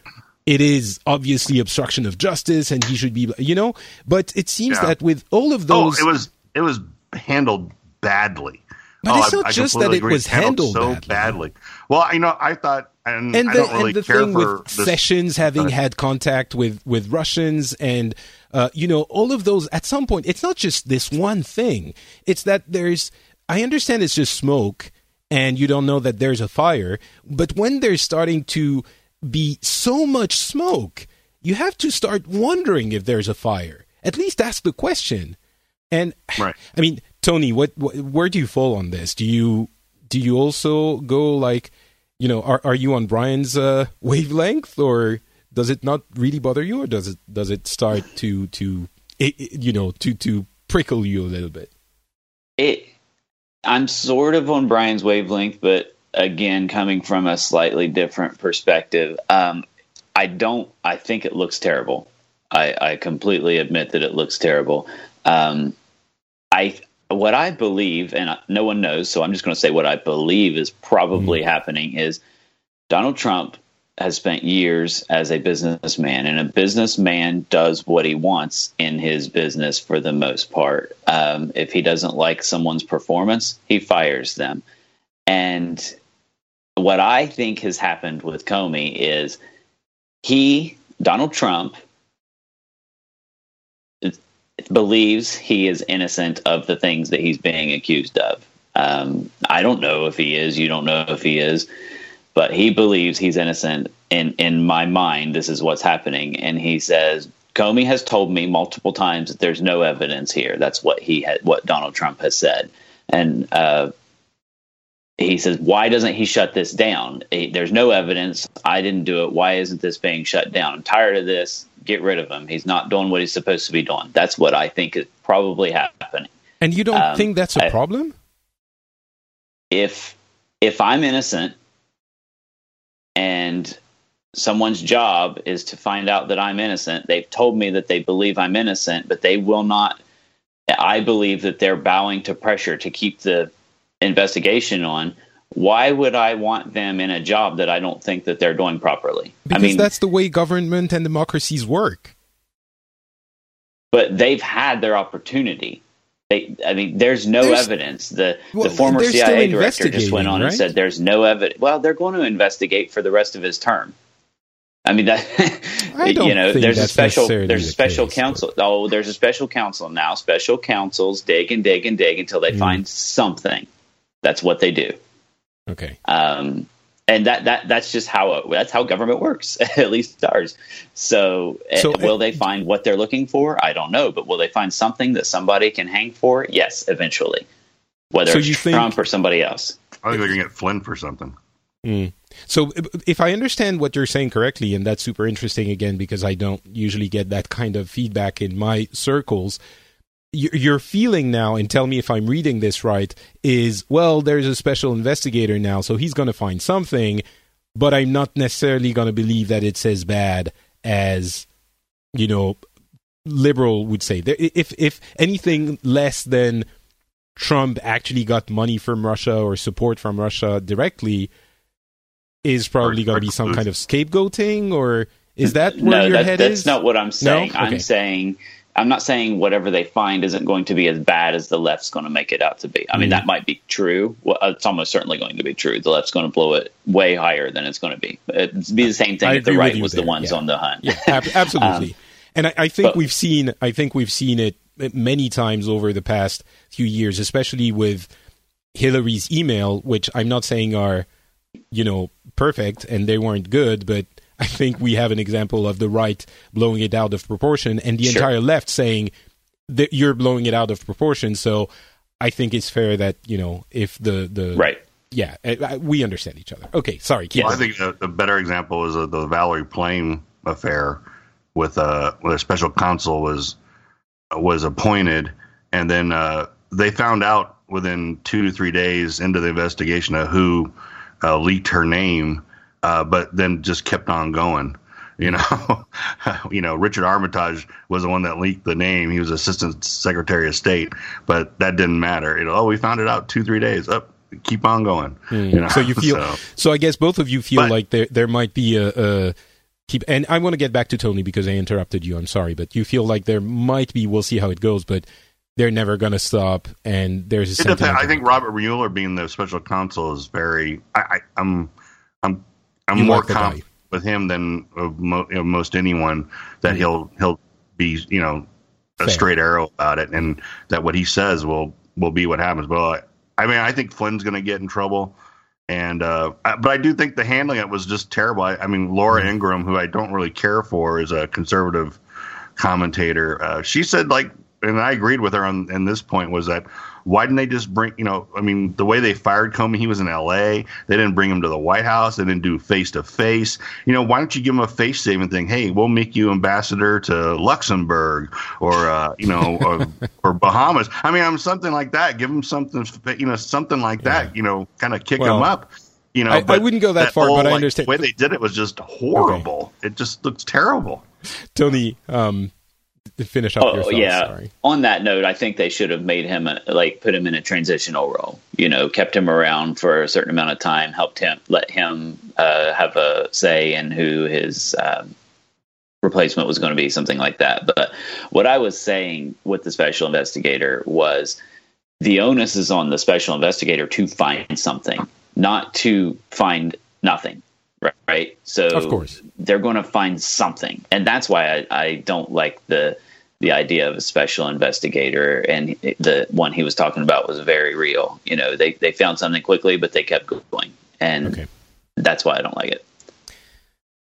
It is obviously obstruction of justice, and he should be, you know. But it seems Yeah. that with all of Oh, those, it was it was handled badly. But oh, it's not just that it agree. was handled, handled so badly. badly. Well, you know, I thought, and, and I the, don't really and the care thing for with this. Sessions having had contact with with Russians and uh, you know all of those at some point it's not just this one thing it's that there's I understand it's just smoke and you don't know that there's a fire but when there's starting to be so much smoke you have to start wondering if there's a fire at least ask the question and Right. I mean Tony what, what where do you fall on this do you do you also go like you know are, are you on brian's uh, wavelength or does it not really bother you or does it does it start to to it, you know to to prickle you a little bit It, I'm sort of on Brian's wavelength, but again, coming from a slightly different perspective, um, I don't. I think it looks terrible. I, I completely admit that it looks terrible. Um, I what I believe, and no one knows, so I'm just going to say what I believe is probably happening is Donald Trump has spent years as a businessman, and a businessman does what he wants in his business for the most part. Um, if he doesn't like someone's performance, he fires them. And what I think has happened with Comey is he, Donald Trump, believes he is innocent of the things that he's being accused of. Um, I don't know if he is. You don't know if he is but he believes he's innocent. In in my mind, this is what's happening, and he says Comey has told me multiple times that there's no evidence here. That's what he had, what Donald Trump has said, and uh, he says, why doesn't he shut this down? He- There's no evidence. I didn't do it. Why isn't this being shut down? I'm tired of this. Get rid of him. He's not doing what he's supposed to be doing. That's what I think is probably happening. and you don't Um, think that's a I- problem if if I'm innocent and someone's job is to find out that I'm innocent, they've told me that they believe I'm innocent, but they will not. I believe that they're bowing to pressure to keep the investigation on. Why would I want them in a job that I don't think that they're doing properly? because I mean, that's the way government and democracies work but they've had their opportunity. They, I mean, there's no There's- evidence. The Well, the former CIA director just went on and said there's no evidence. Well, they're going to investigate for the rest of his term. I mean that I you know there's a special there's a the special case, counsel. Oh, there's a special counsel now. Special counsels dig and dig and dig until they Mm. find something. That's what they do. Okay. Um, and that, that that's just how it, that's how government works, at least ours. So, eh, So, will uh, they find what they're looking for? I don't know, but will they find something that somebody can hang for? Yes, eventually, whether So it's you think- Trump or somebody else. I think they're gonna get Flynn for something. Mm. So, if- if I understand what you're saying correctly, and that's super interesting again because I don't usually get that kind of feedback in my circles. Your feeling now, and tell me if I'm reading this right, is well, there's a special investigator now, so he's going to find something, but I'm not necessarily going to believe that it's as bad as, you know, liberal would say. If if anything less than Trump actually got money from Russia or support from Russia directly, is probably going to be some kind of scapegoating, or is that where no, your that, head that's is? not what I'm saying. Okay. I'm saying I'm not saying whatever they find isn't going to be as bad as the left's going to make it out to be. I mean, Mhm. that might be true. Well, it's almost certainly going to be true. The left's going to blow it way higher than it's going to be. It'd be the same thing I if the right was there, the ones yeah. on the hunt. Yeah, ab- absolutely. and I, I think but- we've seen. I think we've seen it many times over the past few years, especially with Hillary's email, which I'm not saying are, you know, perfect and they weren't good, but I think we have an example of the right blowing it out of proportion and the Sure. entire left saying that you're blowing it out of proportion. So I think it's fair that you know if the the Right. yeah I, I- we understand each other. Okay, sorry. Keith. Well, I think a, a better example is uh, the Valerie Plame affair, with uh, where a special counsel was was appointed, and then uh, they found out within two to three days into the investigation of who uh, leaked her name, uh, but then just kept on going. You know, you know, Richard Armitage was the one that leaked the name. He was Assistant Secretary of State, but that didn't matter. You know, oh, we found it out two, three days. Up, keep on going. You know, So you feel so- so. I guess both of you feel But- like there there might be a, a keep. And I want to get back to Tony because I interrupted you. I'm sorry, but you feel like there might be. We'll see how it goes, but they're never going to stop. And there's a. I think Robert Mueller being the special counsel is very. I, I, I'm, I'm, I'm You more like confident with him than of mo, you know, most anyone that Mhm. he'll he'll be you know a Fair. straight arrow about it, and that what he says will will be what happens. But I, I mean, I think Flynn's going to get in trouble. And uh, I- but I do think the handling it was just terrible. I, I mean, Laura Mhm. Ingraham, who I don't really care for, is a conservative commentator. Uh, she said like, and I agreed with her on, on this point was that why didn't they just bring, you know, I mean, the way they fired Comey, he was in L.A. They didn't bring him to the White House. They didn't do face to face. You know, why don't you give him a face saving thing? Hey, we'll make you ambassador to Luxembourg or, uh, you know, or, or Bahamas. I mean, I'm something like that. Give him something, you know, something like that. You know, kind of kick Well, him up. You know, I- I wouldn't go that far, whole, but I like, understand. The way they did it was just horrible. It just looks terrible. Tony. Um, finish up your Oh yeah. Sorry. On that note, I think they should have made him a, like put him in a transitional role. You know, kept him around for a certain amount of time, helped him, let him uh, have a say in who his um, replacement was going to be, something like that. But what I was saying with the special investigator was the onus is on the special investigator to find something, not to find nothing. Right. right? So Of course. they're going to find something, and that's why I, I don't like the the idea of a special investigator. And the one he was talking about was very real. You know, they they found something quickly, but they kept going, and Okay. that's why I don't like it.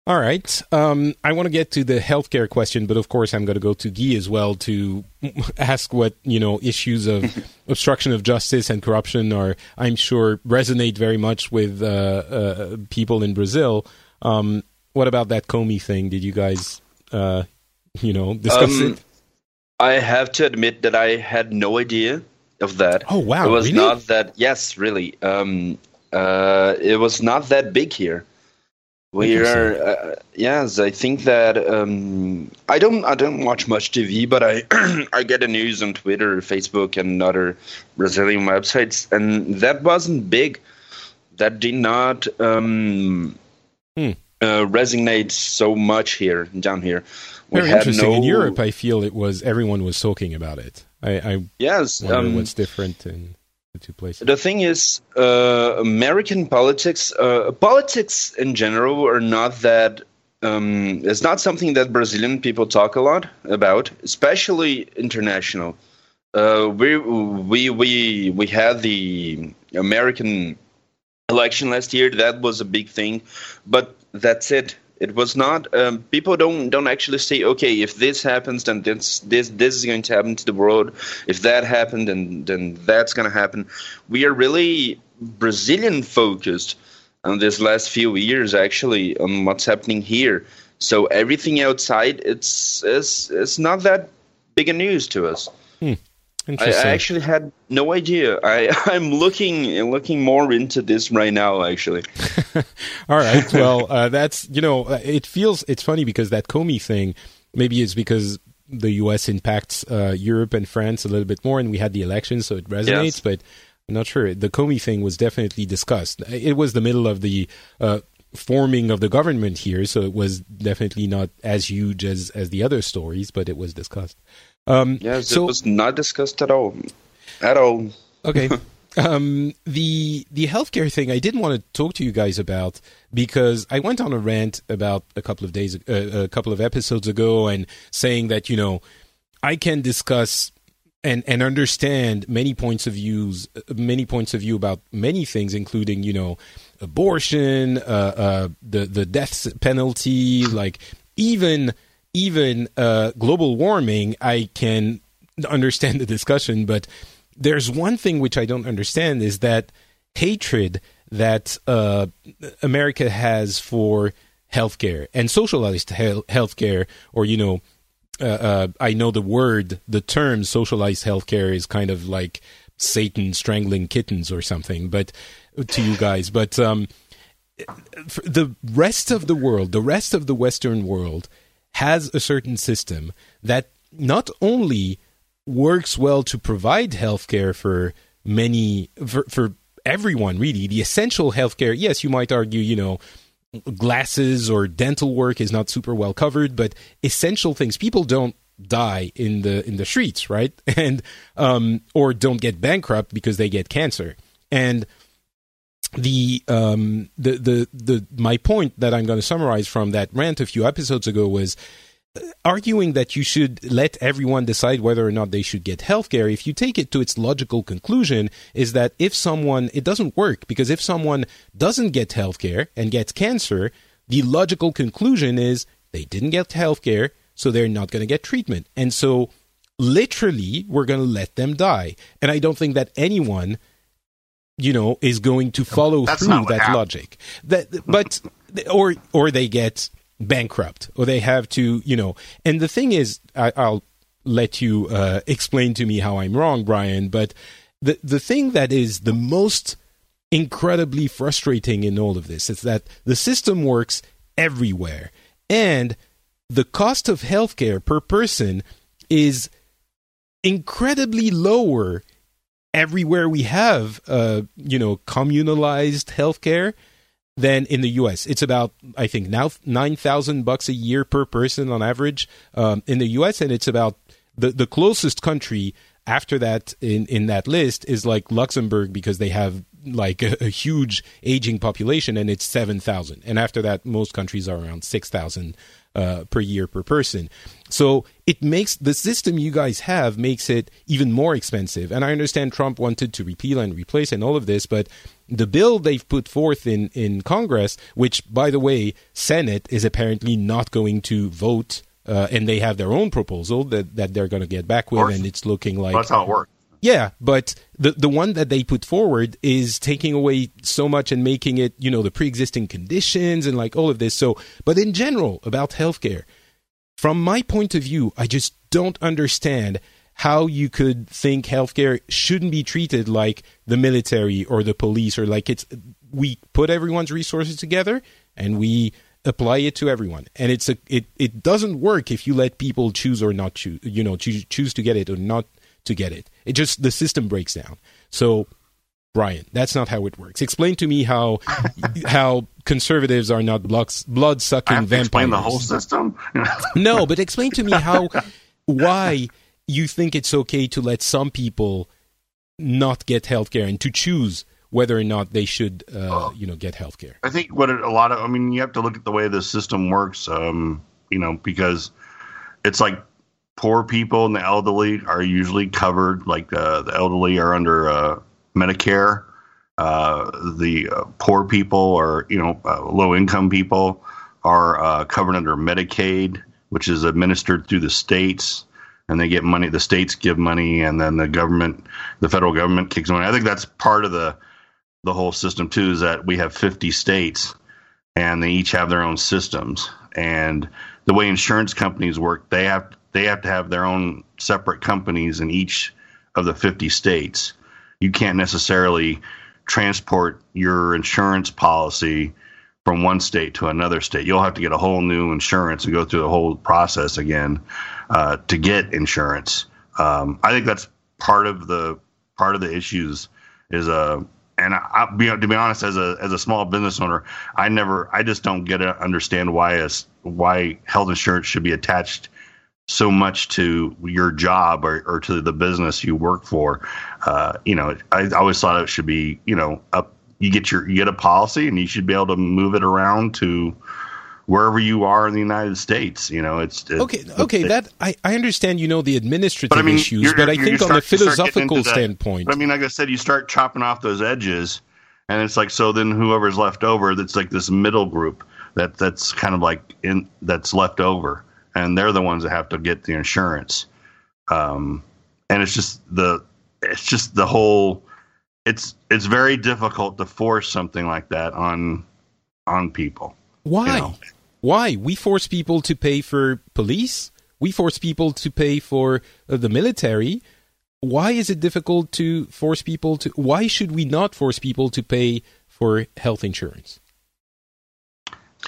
All right. Um, I want to get to the healthcare question, but of course, I'm going to go to Guy as well to ask what you know issues of obstruction of justice and corruption are. I'm sure resonate very much with uh, uh, people in Brazil. Um, what about that Comey thing? Did you guys, uh, you know, discuss Um, it? I have to admit that I had no idea of that. Oh wow! it was really? not that. Yes, really. Um, uh, it was not that big here. We are. Uh, yes, I think that. Um, I don't. I don't watch much TV, but I I get the news on Twitter, Facebook, and other Brazilian websites, and that wasn't big. That did not um, Hmm. Uh, resonate so much here down here. We Very interesting. In Europe, I feel it was everyone was talking about it. I, I yes, um, what's different in the two places. The thing is, uh, American politics, uh, politics in general, are not that. Um, it's not something that Brazilian people talk a lot about, especially international. Uh, we we we we had the American election last year. That was a big thing, but that's it. It was not. Um, people don't don't actually say, okay, if this happens, then this this this is going to happen to the world. If that happened, then then that's going to happen. We are really Brazilian focused on this last few years, actually, on what's happening here. So everything outside, it's it's it's not that big a news to us. Hmm. I, I, actually had no idea. I, I'm looking looking more into this right now. Actually. All right. Well, uh, that's you know, uh, it feels it's funny because that Comey thing. Maybe it's because the U.S. impacts uh, Europe and France a little bit more, and we had the election, so it resonates. Yes. But I'm not sure. The Comey thing was definitely discussed. It was the middle of the uh, forming of the government here, so it was definitely not as huge as as the other stories, but it was discussed. Um, yes, so, it was not discussed at all. At all. Okay. um, the the healthcare thing I didn't want to talk to you guys about because I went on a rant about a couple of days, uh, a couple of episodes ago, and saying that you know I can discuss and and understand many points of views, many points of view about many things, including you know abortion, uh, uh, the the death penalty, like even even uh, global warming, I can understand the discussion, but there's one thing which I don't understand is that hatred that uh, America has for healthcare and socialized he- healthcare, or you know, uh, uh, I know the word, the term socialized healthcare is kind of like Satan strangling kittens or something, but to you guys, but um, the rest of the world, the rest of the Western world has a certain system that not only works well to provide healthcare for many for, for everyone really. The essential healthcare yes you might argue you know glasses or dental work is not super well covered but essential things people don't die in the in the streets right? And um or don't get bankrupt because they get cancer. And the um the the the my point that I'm going to summarize from that rant a few episodes ago was arguing that you should let everyone decide whether or not they should get healthcare if you take it to its logical conclusion is that if someone it doesn't work because if someone doesn't get healthcare and gets cancer the logical conclusion is they didn't get healthcare so they're not going to get treatment and so literally we're going to let them die and i don't think that anyone you know, is going to follow That's through that happened. logic. That, but or or they get bankrupt or they have to, you know. And the thing is, I, will let you uh, explain to me how I'm wrong, Brian. But the the thing that is the most incredibly frustrating in all of this is that the system works everywhere, and the cost of healthcare per person is incredibly lower everywhere we have, uh, you know, communalized healthcare than in the U.S. It's about, I think, now nine thousand bucks a year per person on average um, in the U.S., and it's about the the closest country after that in in that list is like Luxembourg because they have like a, a huge aging population and it's 7,000 and after that most countries are around 6,000 uh, per year per person. So it makes the system you guys have makes it even more expensive. And I understand Trump wanted to repeal and replace and all of this, but the bill they've put forth in, in Congress, which by the way, Senate is apparently not going to vote uh, and they have their own proposal that, that they're going to get back with, and it's looking like that's how it works. Yeah, but the the one that they put forward is taking away so much and making it, you know, the pre-existing conditions and like all of this. So, but in general about healthcare, from my point of view, I just don't understand how you could think healthcare shouldn't be treated like the military or the police or like it's we put everyone's resources together and we apply it to everyone and it's a it, it doesn't work if you let people choose or not choose you know choose, choose to get it or not to get it. It just the system breaks down. So, Brian, that's not how it works. Explain to me how how conservatives are not blood sucking vampires. Explain the whole system. no, but explain to me how why you think it's okay to let some people not get healthcare and to choose whether or not they should, uh, you know, get healthcare? I think what it, a lot of, I mean, you have to look at the way the system works, um, you know, because it's like poor people and the elderly are usually covered. Like uh, the elderly are under uh, Medicare. Uh, the uh, poor people or you know uh, low income people are uh, covered under Medicaid, which is administered through the states, and they get money. The states give money, and then the government, the federal government, kicks money. I think that's part of the the whole system too. Is that we have 50 states, and they each have their own systems, and the way insurance companies work, they have they have to have their own separate companies in each of the 50 states. You can't necessarily transport your insurance policy from one state to another state. You'll have to get a whole new insurance and go through the whole process again uh, to get insurance. Um, I think that's part of the part of the issues is a uh, and I, I, to be honest, as a as a small business owner, I never, I just don't get to understand why a, why health insurance should be attached so much to your job or, or to the business you work for. Uh, you know, I, always thought it should be, you know, up. You get your you get a policy, and you should be able to move it around to wherever you are in the United States. You know, it's, it's okay. Okay, it, that I, I understand. You know the administrative but I mean, issues, but I think on a philosophical standpoint, I mean, like I said, you start chopping off those edges, and it's like so. Then whoever's left over, that's like this middle group that that's kind of like in that's left over and they're the ones that have to get the insurance. Um, and it's just the it's just the whole it's it's very difficult to force something like that on on people. Why? You know? Why? We force people to pay for police. We force people to pay for uh, the military. Why is it difficult to force people to? Why should we not force people to pay for health insurance?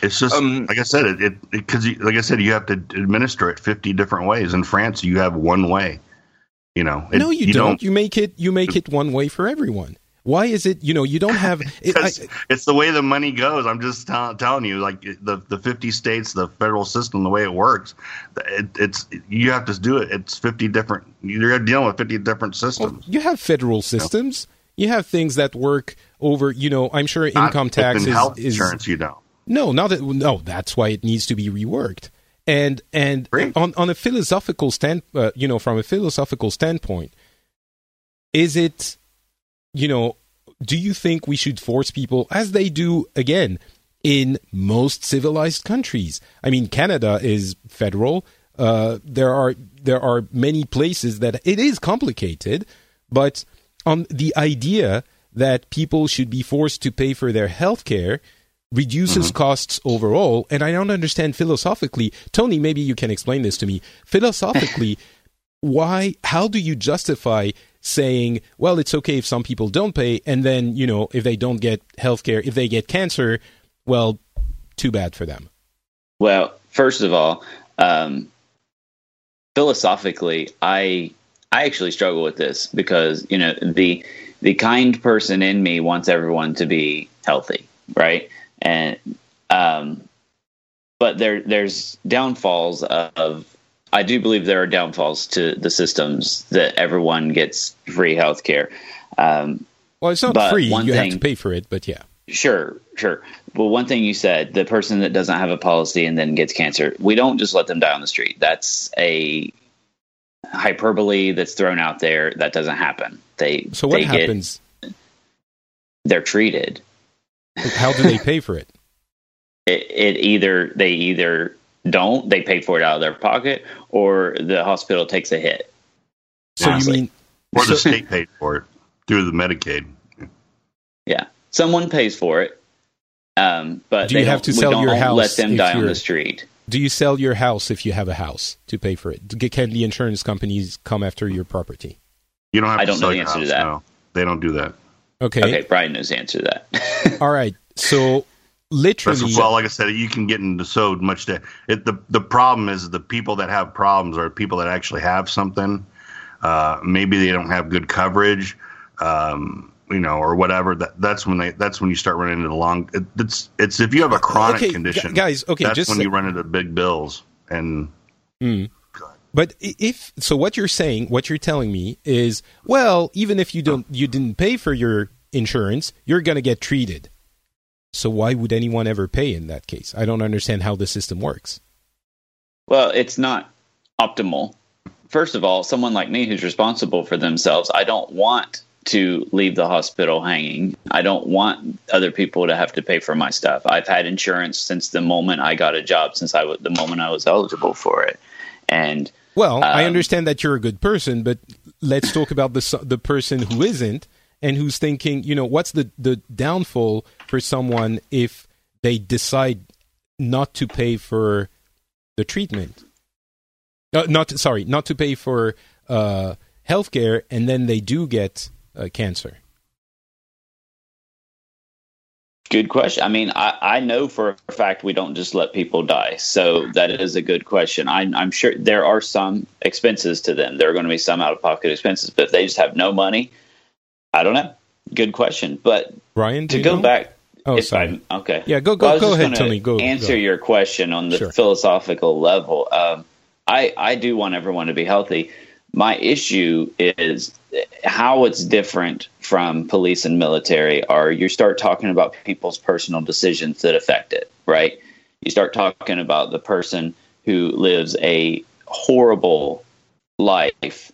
It's just um, like I said, it because like I said, you have to administer it fifty different ways. In France, you have one way. You know, it, no, you, you don't. don't. You make it. You make it one way for everyone. Why is it? You know, you don't have. It, I, it's the way the money goes. I'm just t- telling you, like the the 50 states, the federal system, the way it works. It, it's you have to do it. It's 50 different. You're dealing with 50 different systems. Well, you have federal systems. You have things that work over. You know, I'm sure income tax is, health insurance. You don't. No, not that. No, that's why it needs to be reworked. And and on on a philosophical stand, uh, you know, from a philosophical standpoint, is it, you know, do you think we should force people as they do again in most civilized countries? I mean, Canada is federal. Uh, there are there are many places that it is complicated, but on the idea that people should be forced to pay for their health care reduces mm-hmm. costs overall. And I don't understand philosophically. Tony, maybe you can explain this to me. Philosophically, why, how do you justify saying, well, it's okay if some people don't pay, and then, you know, if they don't get health care, if they get cancer, well, too bad for them? Well, first of all, um, philosophically, I I actually struggle with this because you know the the kind person in me wants everyone to be healthy, right? And um, but there there's downfalls of I do believe there are downfalls to the systems that everyone gets free health care. Um, well, it's not free; you thing, have to pay for it. But yeah, sure, sure. Well, one thing you said, the person that doesn't have a policy and then gets cancer, we don't just let them die on the street. That's a hyperbole that's thrown out there. That doesn't happen. They so what they happens? Get, they're treated. How do they pay for it? it? It either they either don't, they pay for it out of their pocket, or the hospital takes a hit. So honestly. you mean, or the state paid for it through the Medicaid? Yeah, someone pays for it, um, but do you have to sell your house? Let them die on the street. Do you sell your house if you have a house to pay for it? Can the insurance companies come after your property? You don't have I don't know the answer house, to that. No, they don't do that. Okay. Okay, Brian knows the answer to that. All right. So literally well like i said you can get into so much that it, the the problem is the people that have problems are people that actually have something uh, maybe they don't have good coverage um, you know or whatever that that's when they that's when you start running into the long it, it's it's if you have a chronic okay, condition guys okay that's just when you run into big bills and mm. But if so, what you're saying, what you're telling me is, well, even if you don't, you didn't pay for your insurance, you're going to get treated. So why would anyone ever pay in that case? I don't understand how the system works. Well, it's not optimal. First of all, someone like me who's responsible for themselves, I don't want to leave the hospital hanging. I don't want other people to have to pay for my stuff. I've had insurance since the moment I got a job, since I the moment I was eligible for it. And well, um, I understand that you're a good person, but let's talk about the the person who isn't and who's thinking, you know, what's the the downfall for someone if they decide not to pay for the treatment? Uh, not sorry, not to pay for uh, healthcare, and then they do get uh, cancer. Good question. I mean, I, I know for a fact we don't just let people die. So that is a good question. I, I'm sure there are some expenses to them. There are going to be some out of pocket expenses, but if they just have no money, I don't know. Good question. But Brian, to go know? back, oh, sorry. I, okay. Yeah, go go well, go ahead, Tony. Go answer go. your question on the sure. philosophical level. Um, I I do want everyone to be healthy. My issue is how it's different from police and military are you start talking about people's personal decisions that affect it, right? You start talking about the person who lives a horrible life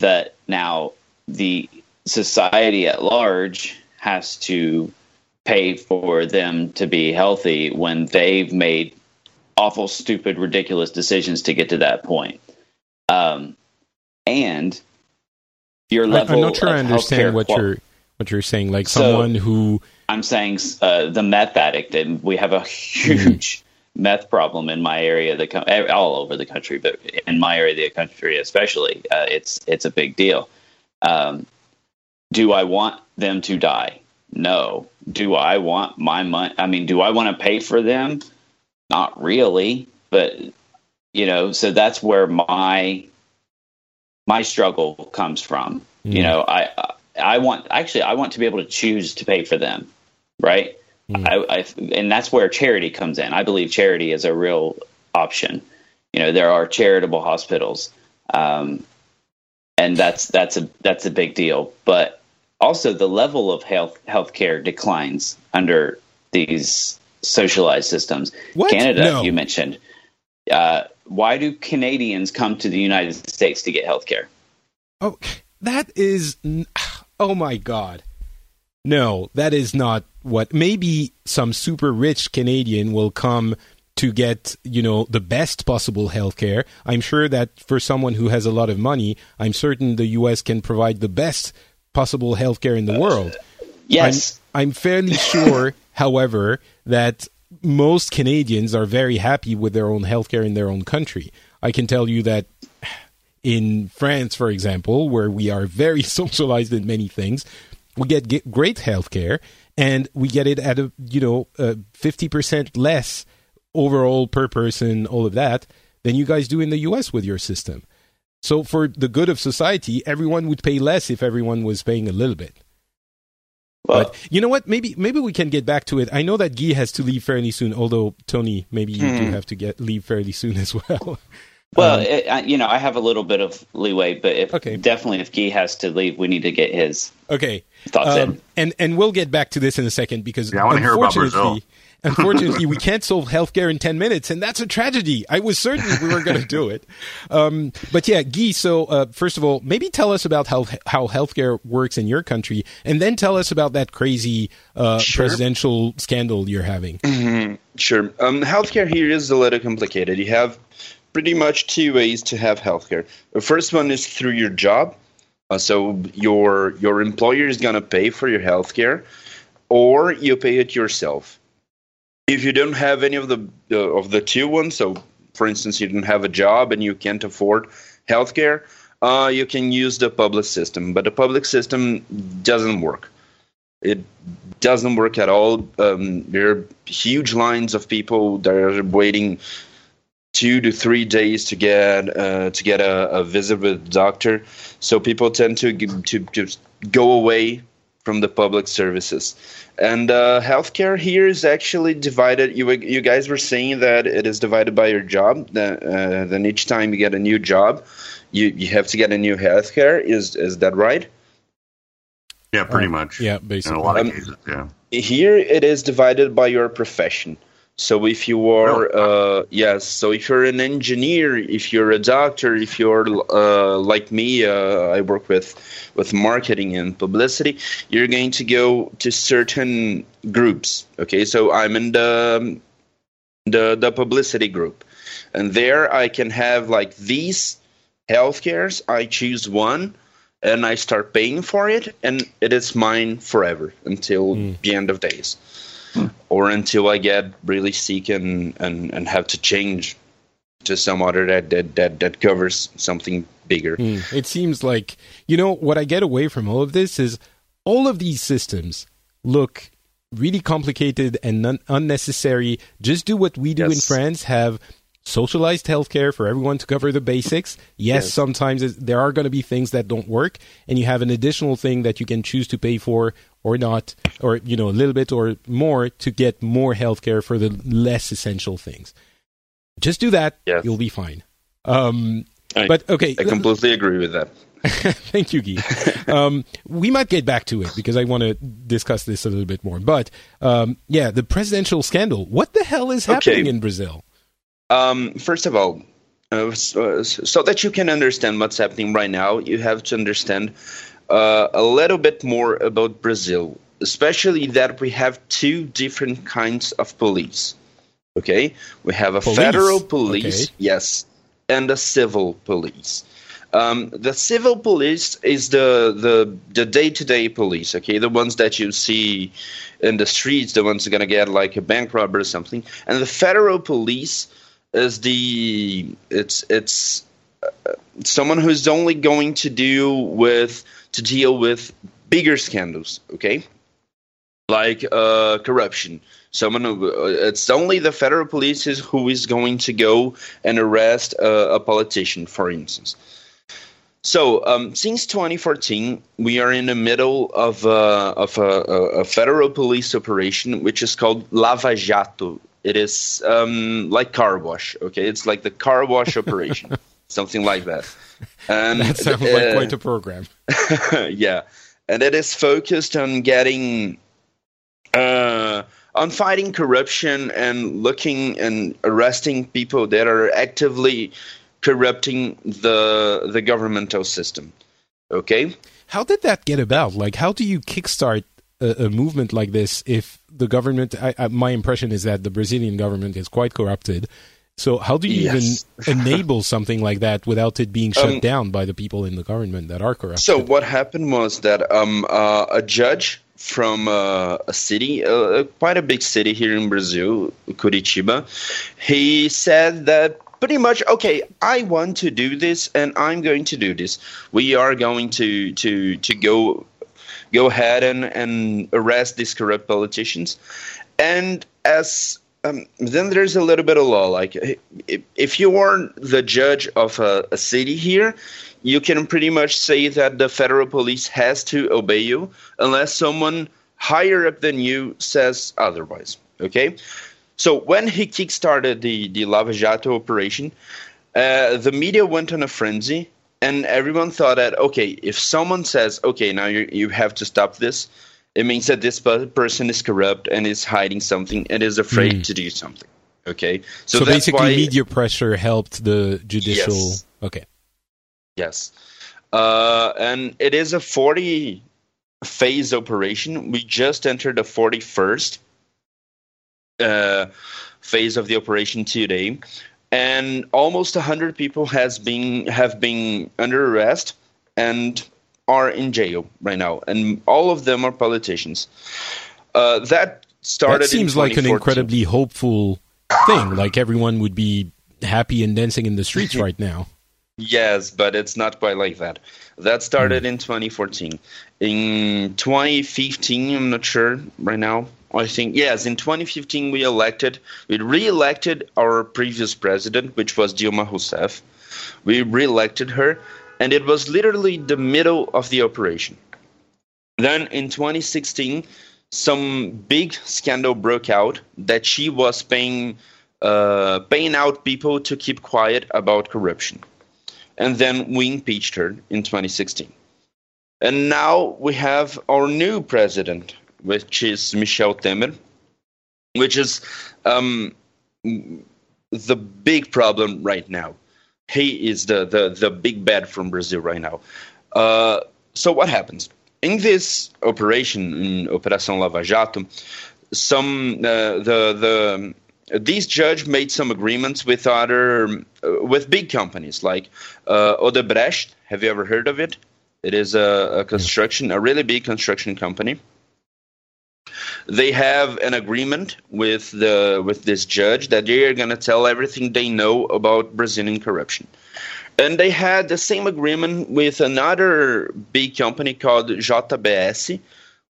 that now the society at large has to pay for them to be healthy when they've made awful, stupid, ridiculous decisions to get to that point. Um, and your level. I, am not sure I understand what qual- you're what you're saying. Like so, someone who I'm saying uh, the meth addict, and we have a huge mm-hmm. meth problem in my area, the all over the country, but in my area of the country especially, uh, it's it's a big deal. Um, do I want them to die? No. Do I want my money? I mean, do I want to pay for them? Not really, but you know, so that's where my my struggle comes from. Mm. You know, I I want actually I want to be able to choose to pay for them, right? Mm. I, I and that's where charity comes in. I believe charity is a real option. You know, there are charitable hospitals, um, and that's that's a that's a big deal. But also, the level of health healthcare declines under these socialized systems. What? Canada, no. you mentioned. Uh, why do Canadians come to the United States to get health care? Oh, that is. Oh my God. No, that is not what. Maybe some super rich Canadian will come to get, you know, the best possible health care. I'm sure that for someone who has a lot of money, I'm certain the U.S. can provide the best possible health care in the world. Yes. I'm, I'm fairly sure, however, that most Canadians are very happy with their own healthcare in their own country. I can tell you that in France, for example, where we are very socialized in many things, we get, get great healthcare and we get it at a you know uh, fifty percent less overall per person, all of that, than you guys do in the U.S. with your system. So for the good of society, everyone would pay less if everyone was paying a little bit. Well, but you know what? Maybe maybe we can get back to it. I know that Guy has to leave fairly soon. Although Tony, maybe you hmm. do have to get leave fairly soon as well. Well, um, it, you know, I have a little bit of leeway, but if okay. definitely if Guy has to leave, we need to get his okay thoughts um, in. And and we'll get back to this in a second because yeah, I want to hear about Brazil. Unfortunately, we can't solve healthcare in 10 minutes, and that's a tragedy. I was certain we were going to do it. Um, but yeah, Guy, so uh, first of all, maybe tell us about how, how healthcare works in your country, and then tell us about that crazy uh, sure. presidential scandal you're having. Mm-hmm. Sure. Um, healthcare here is a little complicated. You have pretty much two ways to have healthcare. The first one is through your job. Uh, so your your employer is going to pay for your healthcare, or you pay it yourself if you don't have any of the uh, of the two ones, so for instance, you don't have a job and you can't afford healthcare, uh, you can use the public system. But the public system doesn't work. It doesn't work at all. Um, there are huge lines of people that are waiting two to three days to get uh, to get a, a, visit with a doctor. So people tend to to just go away from the public services. And uh, healthcare here is actually divided. You you guys were saying that it is divided by your job. That, uh, then each time you get a new job, you, you have to get a new healthcare. Is is that right? Yeah, pretty Uh, much. Yeah, In a basically. lot of Um, cases, yeah. Here it is divided by your profession. So if you are, uh, yes, so if you're an engineer, if you're a doctor, if you're uh, like me, uh, I work with with marketing and publicity. You're going to go to certain groups. Okay, so I'm in the the the publicity group, and there I can have like these healthcares. I choose one, and I start paying for it, and it is mine forever until Mm. the end of days, or until I get really sick and, and, and have to change to some other that that that, that covers something bigger. Hmm. It seems like you know what I get away from all of this is all of these systems look really complicated and un- unnecessary. Just do what we do in France. Have socialized healthcare for everyone to cover the basics. Yes, Yes. sometimes there are going to be things that don't work, and you have an additional thing that you can choose to pay for or not, or you know a little bit or more to get more healthcare for the less essential things. Just do that. Yes. You'll be fine. Um, I- but okay, I completely agree with that. Thank you, Guy. um, we might get back to it because I want to discuss this a little bit more. But um, yeah, the presidential scandal. What the hell is happening Okay. in Brazil? Um, first of all, uh, so, so that you can understand what's happening right now, you have to understand uh, a little bit more about Brazil, especially that we have two different kinds of police. Okay, we have a Police, federal police, okay. yes, and a civil police. Um, the civil police is the the the day to day police. Okay, the ones that you see in the streets, the ones that are gonna get like a bank robber or something, and the federal police is the it's it's uh, someone who's only going to deal with to deal with bigger scandals. Okay, like uh, corruption. Someone who, uh, it's only the federal police is who is going to go and arrest uh, a politician, for instance. So, um, since 2014, we are in the middle of, uh, of a, a, a federal police operation which is called Lava Jato. It is um, like car wash, okay? It's like the car wash operation, something like that. And That sounds like uh, quite a program. yeah, and it is focused on getting, uh, on fighting corruption and looking and arresting people that are actively corrupting the the governmental system. Okay. How did that get about? Like, how do you kickstart a, a movement like this if the government? I, I, my impression is that the Brazilian government is quite corrupted. So, how do you Yes. even enable something like that without it being shut Um, down by the people in the government that are corrupt? So what happened was that um, uh, a judge from uh, a city, uh, quite a big city here in Brazil, Curitiba, he said that pretty much, okay, I want to do this, and I'm going to do this. We are going to to to go go ahead and and arrest these corrupt politicians, and as um, then there's a little bit of law. Like if, if you are the judge of a, a city here, you can pretty much say that the federal police has to obey you unless someone higher up than you says otherwise. Okay, so when he kickstarted the the Lava Jato operation, uh, the media went on a frenzy, and everyone thought that okay, if someone says okay, now you you have to stop this, it means that this person is corrupt and is hiding something and is afraid Mm. to do something. Okay, So, that's basically, why media pressure helped the judicial. Yes. Okay. Yes. Uh, and it is a 40 phase operation. We just entered the 41st uh, phase of the operation today. And almost 100 people has been have been under arrest and are in jail right now. And all of them are politicians. Uh, that started That seems like an incredibly hopeful thing. Like everyone would be happy and dancing in the streets right now. Yes, but it's not quite like that. That started in 2014. In 2015, I'm not sure right now. I think yes, in 2015 we elected, we re-elected our previous president, which was Dilma Rousseff. We re-elected her, and it was literally the middle of the operation. Then in 2016, some big scandal broke out that she was paying uh, paying out people to keep quiet about corruption, and then we impeached her in 2016. And now we have our new president, which is Michel Temer, which is um, the big problem right now. He is the, the, the big bad from Brazil right now. Uh, so what happens? In this operation, in Operação Lava Jato, some uh, the the these judge made some agreements with other uh, with big companies like uh, Odebrecht. Have you ever heard of it? It is a, a construction, a really big construction company. They have an agreement with the with this judge that they are going to tell everything they know about Brazilian corruption. And they had the same agreement with another big company called JBS,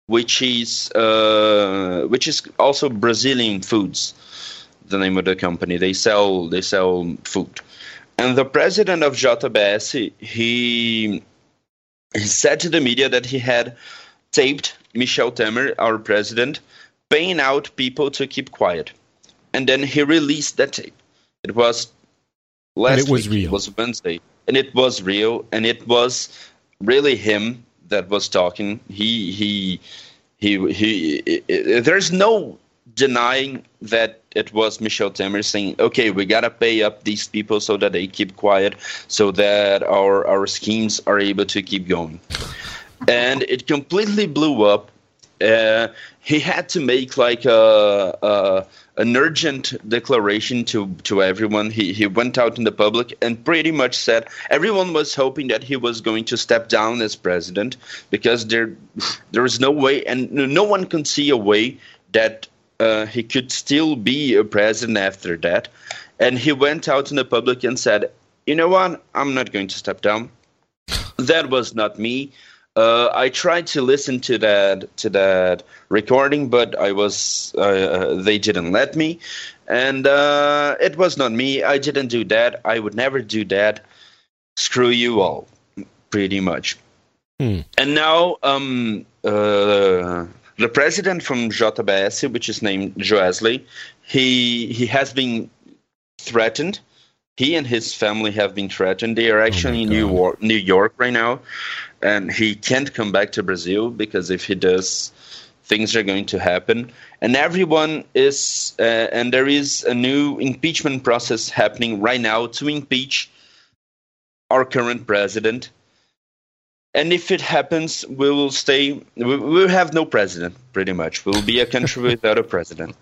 which is uh, which is also Brazilian Foods. The name of the company. They sell they sell food. And the president of JBS, he he said to the media that he had taped Michel Temer, our president, paying out people to keep quiet. And then he released that tape. It was last and it was week. real. It was Wednesday. And it was real. And it was really him that was talking. He, he, he, he, he there's no denying that it was Michel Temer saying, "Okay, we gotta pay up these people so that they keep quiet, so that our our schemes are able to keep going." And it completely blew up. Uh, he had to make like a, a, an urgent declaration to to everyone. He he went out in the public and pretty much said everyone was hoping that he was going to step down as president because there there is no way and no one can see a way that uh, he could still be a president after that. And he went out in the public and said, "You know what? I'm not going to step down. That was not me." Uh, I tried to listen to that to that recording, but I was uh, they didn't let me, and uh, it was not me. I didn't do that. I would never do that. Screw you all, pretty much. Hmm. And now, um, uh, the president from JBS, which is named Joesley, he he has been threatened. He and his family have been threatened. They are actually in New York, New York right now and he can't come back to Brazil because if he does, things are going to happen. And everyone is, uh, and there is a new impeachment process happening right now to impeach our current president. And if it happens, we will stay. We will have no president, pretty much. We will be a country without a president.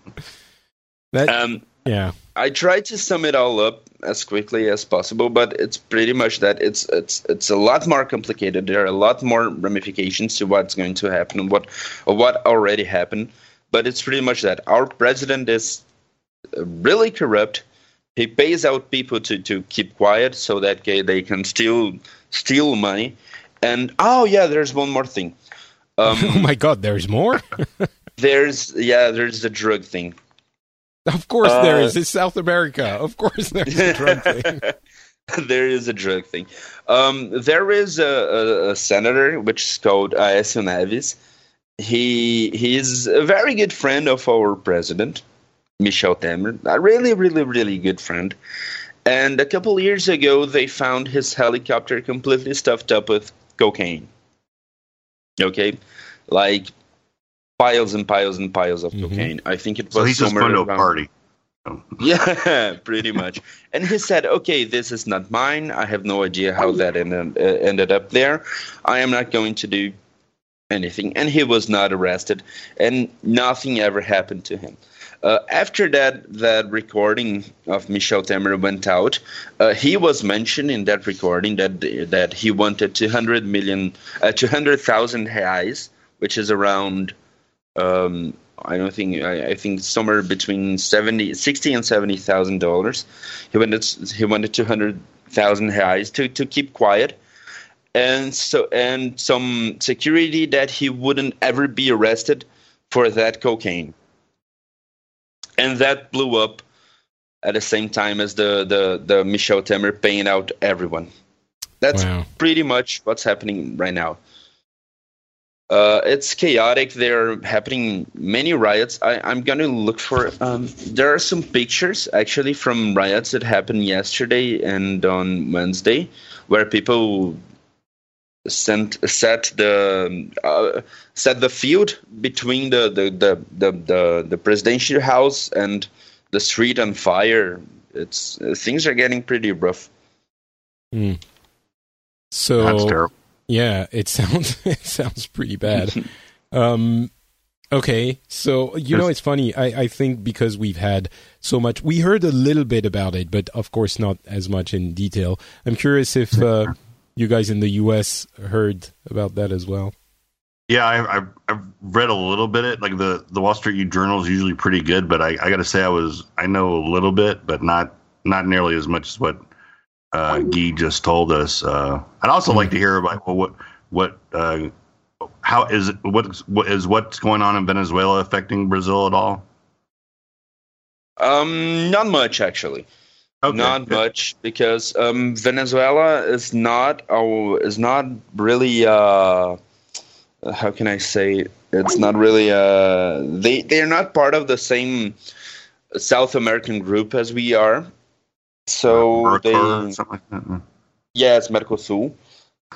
That, Um, yeah. I tried to sum it all up as quickly as possible, but it's pretty much that it's it's it's a lot more complicated. There are a lot more ramifications to what's going to happen, and what or what already happened. But it's pretty much that our president is really corrupt. He pays out people to, to keep quiet so that they can still steal money. And oh yeah, there's one more thing. Um, oh my God, there's more. there's yeah, there's the drug thing. Of course, Uh, there is. It's South America. Of course, there's a drug thing. there is a drug thing. Um, there is a, a, a senator which is called Aécio Neves. He he is a very good friend of our president, Michel Temer. A really, really, really good friend. And a couple years ago, they found his helicopter completely stuffed up with cocaine. Okay, like piles and piles and piles of Mhm. cocaine. I think it was So he's just somewhere going to a around- party. yeah, pretty much. And he said, "Okay, this is not mine. I have no idea how that ended, uh, ended up there. I am not going to do anything." And he was not arrested, and nothing ever happened to him. Uh, after that, that recording of Michel Temer went out. Uh, he was mentioned in that recording that that he wanted 200 million, uh, 200,000 reais, which is around um, I don't think I, I think somewhere between 70, 60 and seventy thousand dollars. He wanted he wanted two hundred thousand reais to to keep quiet, and so and some security that he wouldn't ever be arrested for that cocaine, and that blew up at the same time as the the the Michel Temer paying out everyone. That's Wow. pretty much what's happening right now. Uh, it's chaotic. There are happening many riots. I, I'm going to look for. Um, there are some pictures actually from riots that happened yesterday and on Wednesday, where people sent set the uh, set the field between the the, the the the the presidential house and the street on fire. It's uh, things are getting pretty rough. Mm. So That's terrible. Yeah, it sounds it sounds pretty bad. um, okay, so you know it's funny. I I think because we've had so much, we heard a little bit about it, but of course not as much in detail. I'm curious if uh, you guys in the U.S. heard about that as well. Yeah, I, I've I've read a little bit. It like the the Wall Street Journal is usually pretty good, but I, I got to say I was I know a little bit, but not not nearly as much as what uh, Guy just told us. Uh, I'd also like to hear about well, what what uh, how is what, what is what's going on in Venezuela affecting Brazil at all? Um, not much actually. Okay, not good. much because um, Venezuela is not oh, is not really uh, how can I say it's not really uh, they they're not part of the same South American group as we are. So Mercosur they or something like that. yeah, it's Mercosur.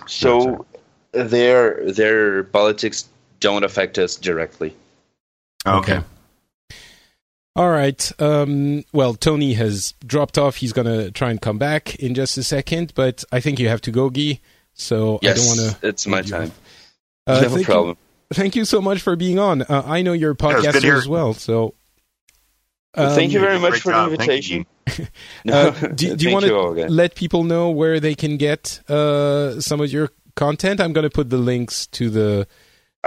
So their their politics don't affect us directly. Okay. All right. Um, well, Tony has dropped off. He's going to try and come back in just a second, but I think you have to go, Guy. So Yes, I don't want to. it's my time. Uh, no thank problem. You, thank you so much for being on. Uh, I know your podcast Yeah, it's good to podcaster hear. as well. So. Thank you um, very much for job. the Thank you, invitation. No, Uh, do, do you want to let people know where they can get uh, some of your content? I'm going to put the links to the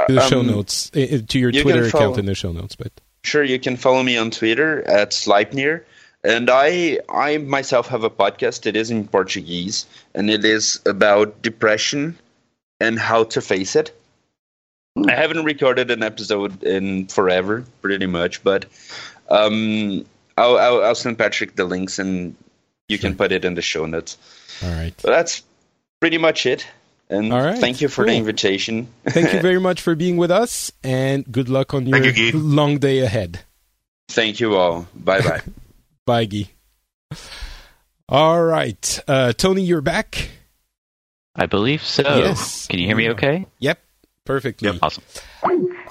to the show Um, notes uh, uh, to your you Twitter can account in the show notes. But Sure, you can follow me on Twitter at Sleipnir. And I, I myself have a podcast. It is in Portuguese, and it is about depression and how to face it. I haven't recorded an episode in forever, pretty much, but um, I'll, I'll, I'll send Patrick the links, and you can put it in the show notes. all right. But that's pretty much it. And All right, thank you for the invitation. Thank you very much for being with us, and good luck on your you, long day ahead. Thank you all. Bye bye. Bye, Guy. All right, uh, Tony, you're back. I believe so. Yes. Can you hear me okay? Yep, perfectly. Yep. Awesome.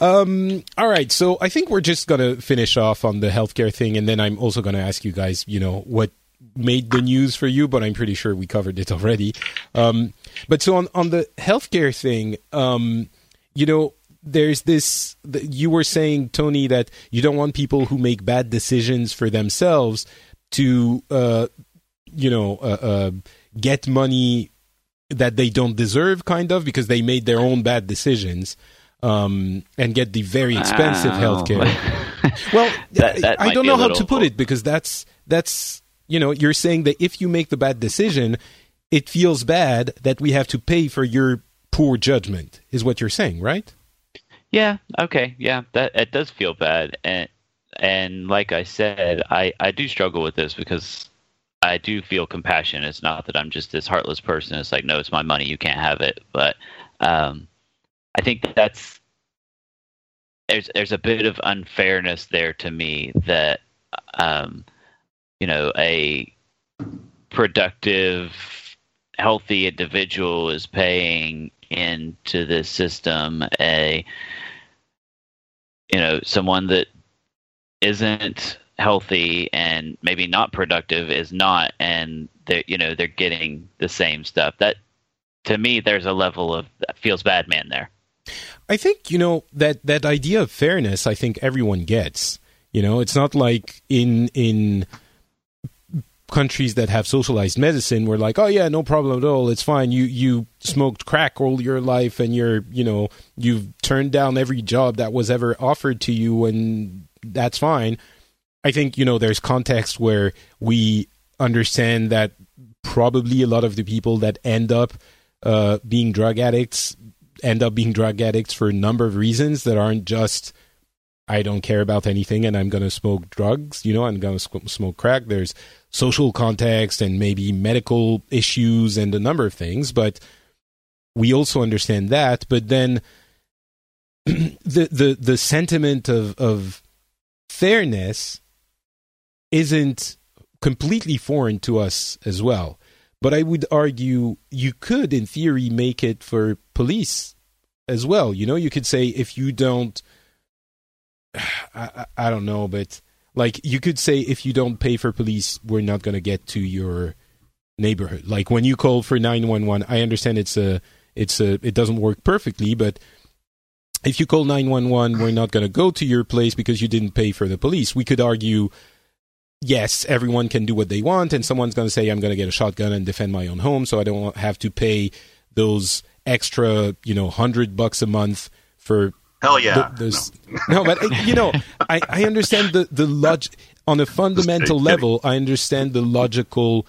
Um, all right, so I think we're just gonna finish off on the healthcare thing, and then I'm also gonna ask you guys, you know, what made the news for you, but I'm pretty sure we covered it already. Um, but so on on the healthcare thing, um, you know, there's this. You were saying, Tony, that you don't want people who make bad decisions for themselves to, uh, you know, uh, uh, get money that they don't deserve, kind of, because they made their own bad decisions. Um, and get the very expensive Wow. healthcare. Well, That- that I don't know how to put it because that's that's you know you're saying that if you make the bad decision, it feels bad that we have to pay for your poor judgment. Is what you're saying, right? Yeah. Okay. Yeah. That it does feel bad, and and like I said, I I do struggle with this because I do feel compassion. It's not that I'm just this heartless person. It's like, no, it's my money. You can't have it. But um, I think that's there's there's a bit of unfairness there to me that um, you know a productive healthy individual is paying into this system a you know someone that isn't healthy and maybe not productive is not and they're you know they're getting the same stuff. That to me there's a level of that feels bad man there I think you know that that idea of fairness. I think everyone gets. You know, it's not like in in countries that have socialized medicine we're like oh yeah no problem at all it's fine you you smoked crack all your life and you're you know you've turned down every job that was ever offered to you and that's fine i think you know there's context where we understand that probably a lot of the people that end up uh, being drug addicts end up being drug addicts for a number of reasons that aren't just I don't care about anything and I'm going to smoke drugs, you know, I'm going to smoke crack. There's social context and maybe medical issues and a number of things, but we also understand that. But then the the the sentiment of of fairness isn't completely foreign to us as well. But I would argue you could, in theory, make it for police as well. You know, you could say if you don't, I, I, don't know, but like you could say if you don't pay for police, we're not going to get to your neighborhood. Like when you call for nine one one, I understand it's a it's a it doesn't work perfectly, but if you call 911, we're not going to go to your place because you didn't pay for the police. We could argue, yes, everyone can do what they want, and someone's going to say, I'm going to get a shotgun and defend my own home, so I don't have to pay those extra, you know, hundred bucks a month for. Hell yeah! The, no. no. but you know, I, I understand the the log on a fundamental level. I understand the logical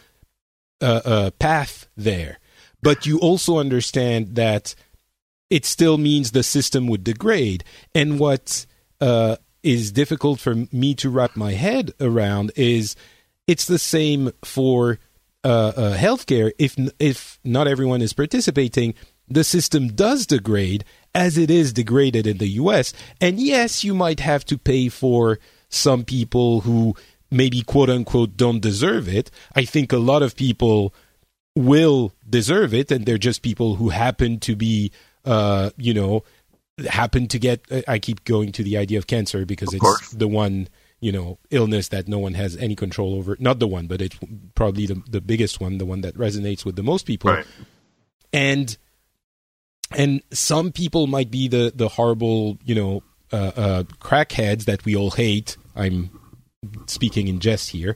uh, uh, path there, but you also understand that it still means the system would degrade. And what uh, is difficult for me to wrap my head around is it's the same for uh, uh, healthcare. If if not everyone is participating, the system does degrade as it is degraded in the U.S. And yes, you might have to pay for some people who maybe quote unquote don't deserve it. I think a lot of people will deserve it, and they're just people who happen to be uh, you know, happen to get. I keep going to the idea of cancer because of it's course. the one you know illness that no one has any control over. Not the one, but it's probably the the biggest one, the one that resonates with the most people. Right. And and some people might be the the horrible, you know, uh, uh, crackheads that we all hate. I'm speaking in jest here.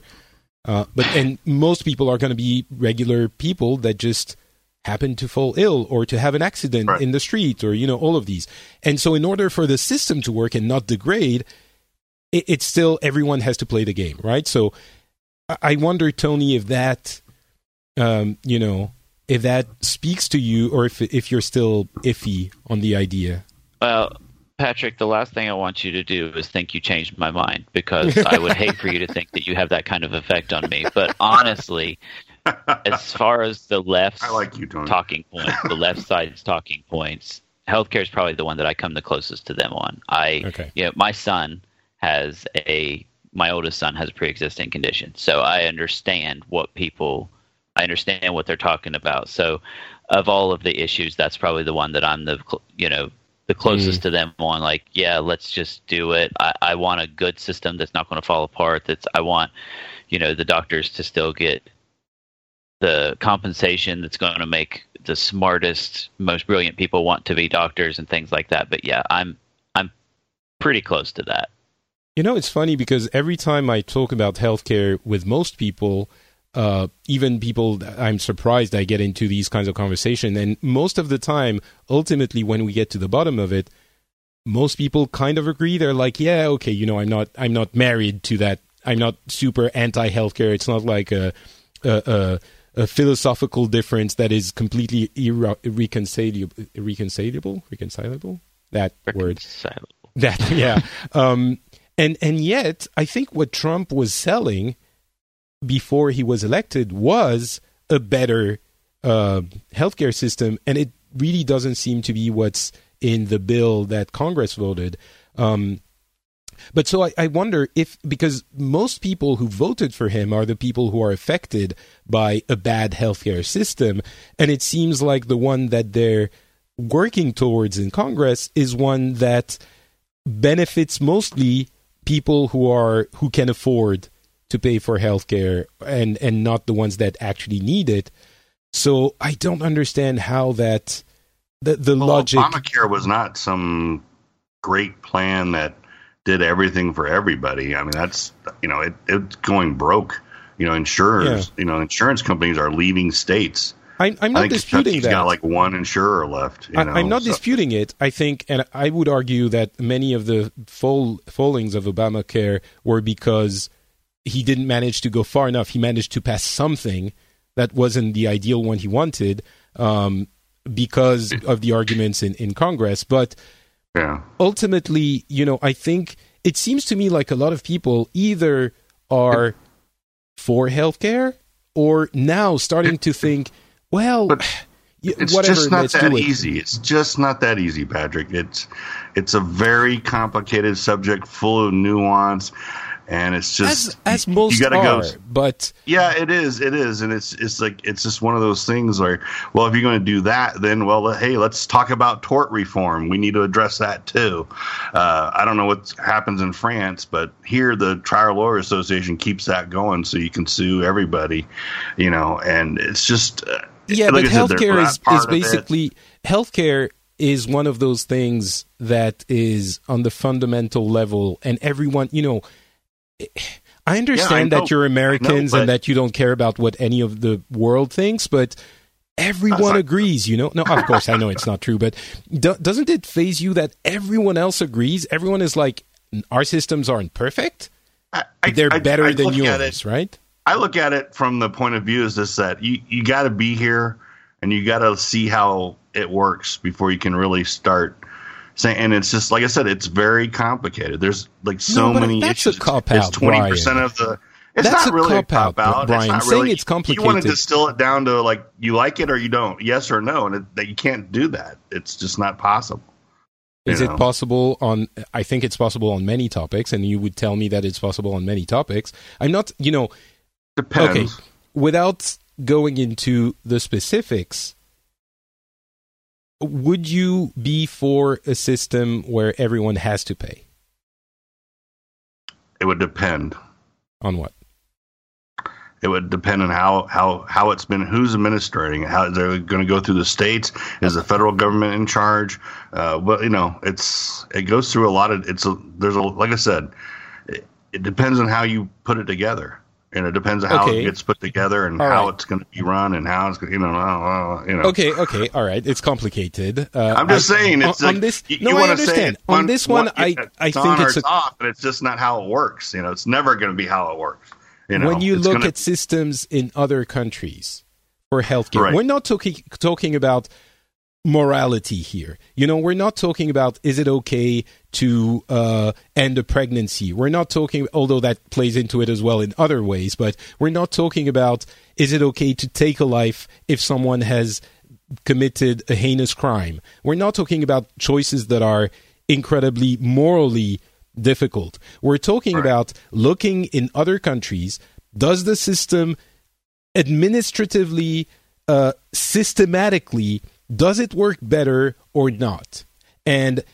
Uh, but and most people are going to be regular people that just happen to fall ill or to have an accident right. in the street or you know all of these and so in order for the system to work and not degrade it, it's still everyone has to play the game right so i wonder tony if that um, you know if that speaks to you or if if you're still iffy on the idea well Patrick, the last thing I want you to do is think you changed my mind because I would hate for you to think that you have that kind of effect on me. But honestly, as far as the left I like you, Tony. talking points, the left side's talking points, healthcare is probably the one that I come the closest to them on. I, okay. you know, my son has a, my oldest son has a pre-existing condition, so I understand what people, I understand what they're talking about. So, of all of the issues, that's probably the one that I'm the, you know, the closest mm. to them on. Like, yeah, let's just do it. I, I want a good system that's not going to fall apart. That's I want, you know, the doctors to still get the compensation that's going to make the smartest, most brilliant people want to be doctors and things like that. But yeah, I'm I'm pretty close to that. You know, it's funny because every time I talk about healthcare with most people, uh, even people I'm surprised I get into these kinds of conversation, and most of the time, ultimately, when we get to the bottom of it, most people kind of agree. They're like, "Yeah, okay, you know, I'm not I'm not married to that. I'm not super anti healthcare. It's not like a, a, a a philosophical difference that is completely irre- irreconcilable, irreconcilable, reconcilable. That word. That yeah. um, and and yet, I think what Trump was selling before he was elected was a better uh, healthcare system, and it really doesn't seem to be what's in the bill that Congress voted. Um, but so I, I, wonder if, because most people who voted for him are the people who are affected by a bad healthcare system. And it seems like the one that they're working towards in Congress is one that benefits mostly people who are, who can afford to pay for healthcare and, and not the ones that actually need it. So I don't understand how that, the, the well, logic. Obamacare was not some great plan that did everything for everybody. I mean, that's you know, it, it's going broke. You know, insurers, yeah. you know, insurance companies are leaving states. I, I'm not disputing Kentucky's that. Got like one insurer left. I, am not so. disputing it. I think, and I would argue that many of the fall, fallings of Obamacare were because he didn't manage to go far enough. He managed to pass something that wasn't the ideal one he wanted um, because of the arguments in, in Congress. But yeah. ultimately, you know, I think it seems to me like a lot of people either are for healthcare or now starting to think, well, but, it's whatever, just not that it. easy. It's just not that easy, Patrick. It's it's a very complicated subject, full of nuance, and it's just As, as most you gotta are, go. but Yeah, it is. It is, and it's it's like it's just one of those things where, well, if you're going to do that, then well, hey, let's talk about tort reform. We need to address that too. Uh, I don't know what happens in France, but here the Trial Lawyer Association keeps that going, so you can sue everybody, you know. And it's just uh, yeah, like but said, healthcare is, is basically healthcare is one of those things that is on the fundamental level, and everyone, you know. I understand know. that you're Americans but- and that you don't care about what any of the world thinks, but everyone agrees, you know? No, of course, I know it's not true, but do, doesn't it faze you that everyone else agrees? Everyone is like, our systems aren't perfect. I, I- They're I- better I than yours, it- right? I look at it from the point of view is this that you, you got to be here and you got to see how it works before you can really start. And it's just like I said, it's very complicated. There's like so No, many that's a issues. cop it's out, twenty percent of the. It's That's not a really a cop out, Brian. It's not Saying really, it's You want to distill it down to like you like it or you don't, yes or no, and that you can't do that. It's just not possible. Is it possible on? I think it's possible on many topics, and you would tell me that it's possible on many topics. I'm not, you know, Depends. okay. Without going into the specifics, would you be for a system where everyone has to pay It would depend. on what? It would depend on how how how it's been, who's administrating it. How they're going to go through the states? Is the federal government in charge? Uh, well, you know, it's it goes through a lot of. It's a there's a like I said, it, it depends on how you put it together, and it depends on how Okay. it gets put together and All how right. it's going to be run and how it's gonna- you know uh, you know. Okay, okay, all right. It's complicated. Uh, I'm just I- saying it's on, like, on this. you, no, you I understand. on this one, I I it's think on or it's a off, but it's just not how it works. You know, it's never going to be how it works. You know, when you look gonna- at systems in other countries for healthcare, Right. we're not talking talking about morality here. You know, we're not talking about is it okay to uh, end a pregnancy. We're not talking, although that plays into it as well in other ways. But we're not talking about is it okay to take a life if someone has committed a heinous crime. We're not talking about choices that are incredibly morally difficult. We're talking Right. about looking in other countries. Does the system administratively, uh, systematically, does it work better or not? And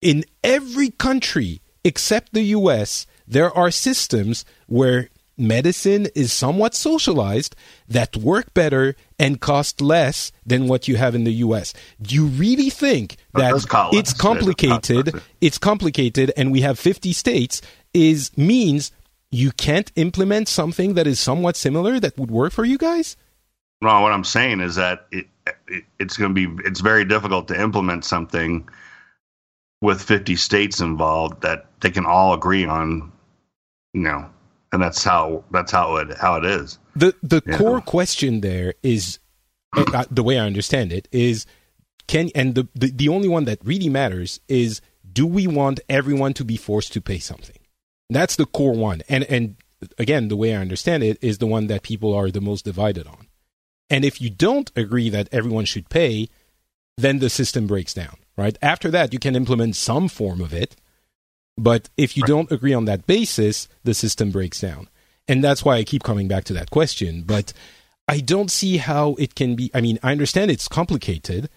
in every country except the US, there are systems where medicine is somewhat socialized that work better and cost less than what you have in the US. Do you really think That that does cost less. it's It does cost complicated, it's complicated and we have 50 states is means you can't implement something that is somewhat similar that would work for you guys? No, what I'm saying is that it it's going to be it's very difficult to implement something with 50 states involved that they can all agree on, you know, and that's how that's how it how it is. The the core question there is uh, uh, the way I understand it is can and the, the the only one that really matters is do we want everyone to be forced to pay something? That's the core one. And and again, the way I understand it is the one that people are the most divided on. And if you don't agree that everyone should pay, then the system breaks down, right? After that, you can implement some form of it. But if you don't agree on that basis, the system breaks down. And that's why I keep coming back to that question. But I don't see how it can be. I mean, I understand it's complicated,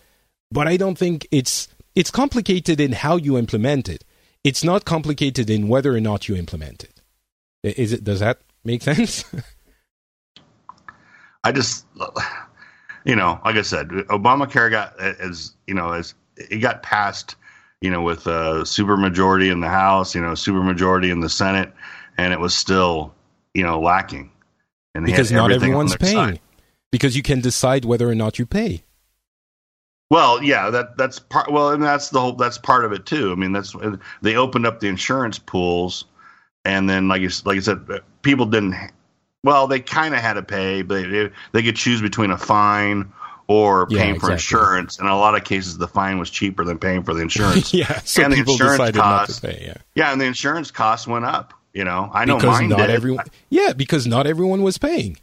but I don't think it's it's complicated in how you implement it. It's not complicated in whether or not you implement it. Is it? Does that make sense? I just, you know, like I said, Obamacare got as you know as it got passed, you know, with a super majority in the House, you know, super majority in the Senate, and it was still, you know, lacking. And because not everyone's paying. side. Because you can decide whether or not you pay. Well, yeah, that that's part. Well, and that's the whole. That's part of it too. I mean, that's they opened up the insurance pools, and then like you, like I said, people didn't. Well, they kind of had to pay, but they, they could choose between a fine or Yeah, paying for exactly. insurance. In a lot of cases, the fine was cheaper than paying for the insurance. yeah, so And the people insurance decided costs- not to pay. Yeah, yeah, and the insurance costs went up. You know, I know because mine not did. everyone. Yeah, because not everyone was paying.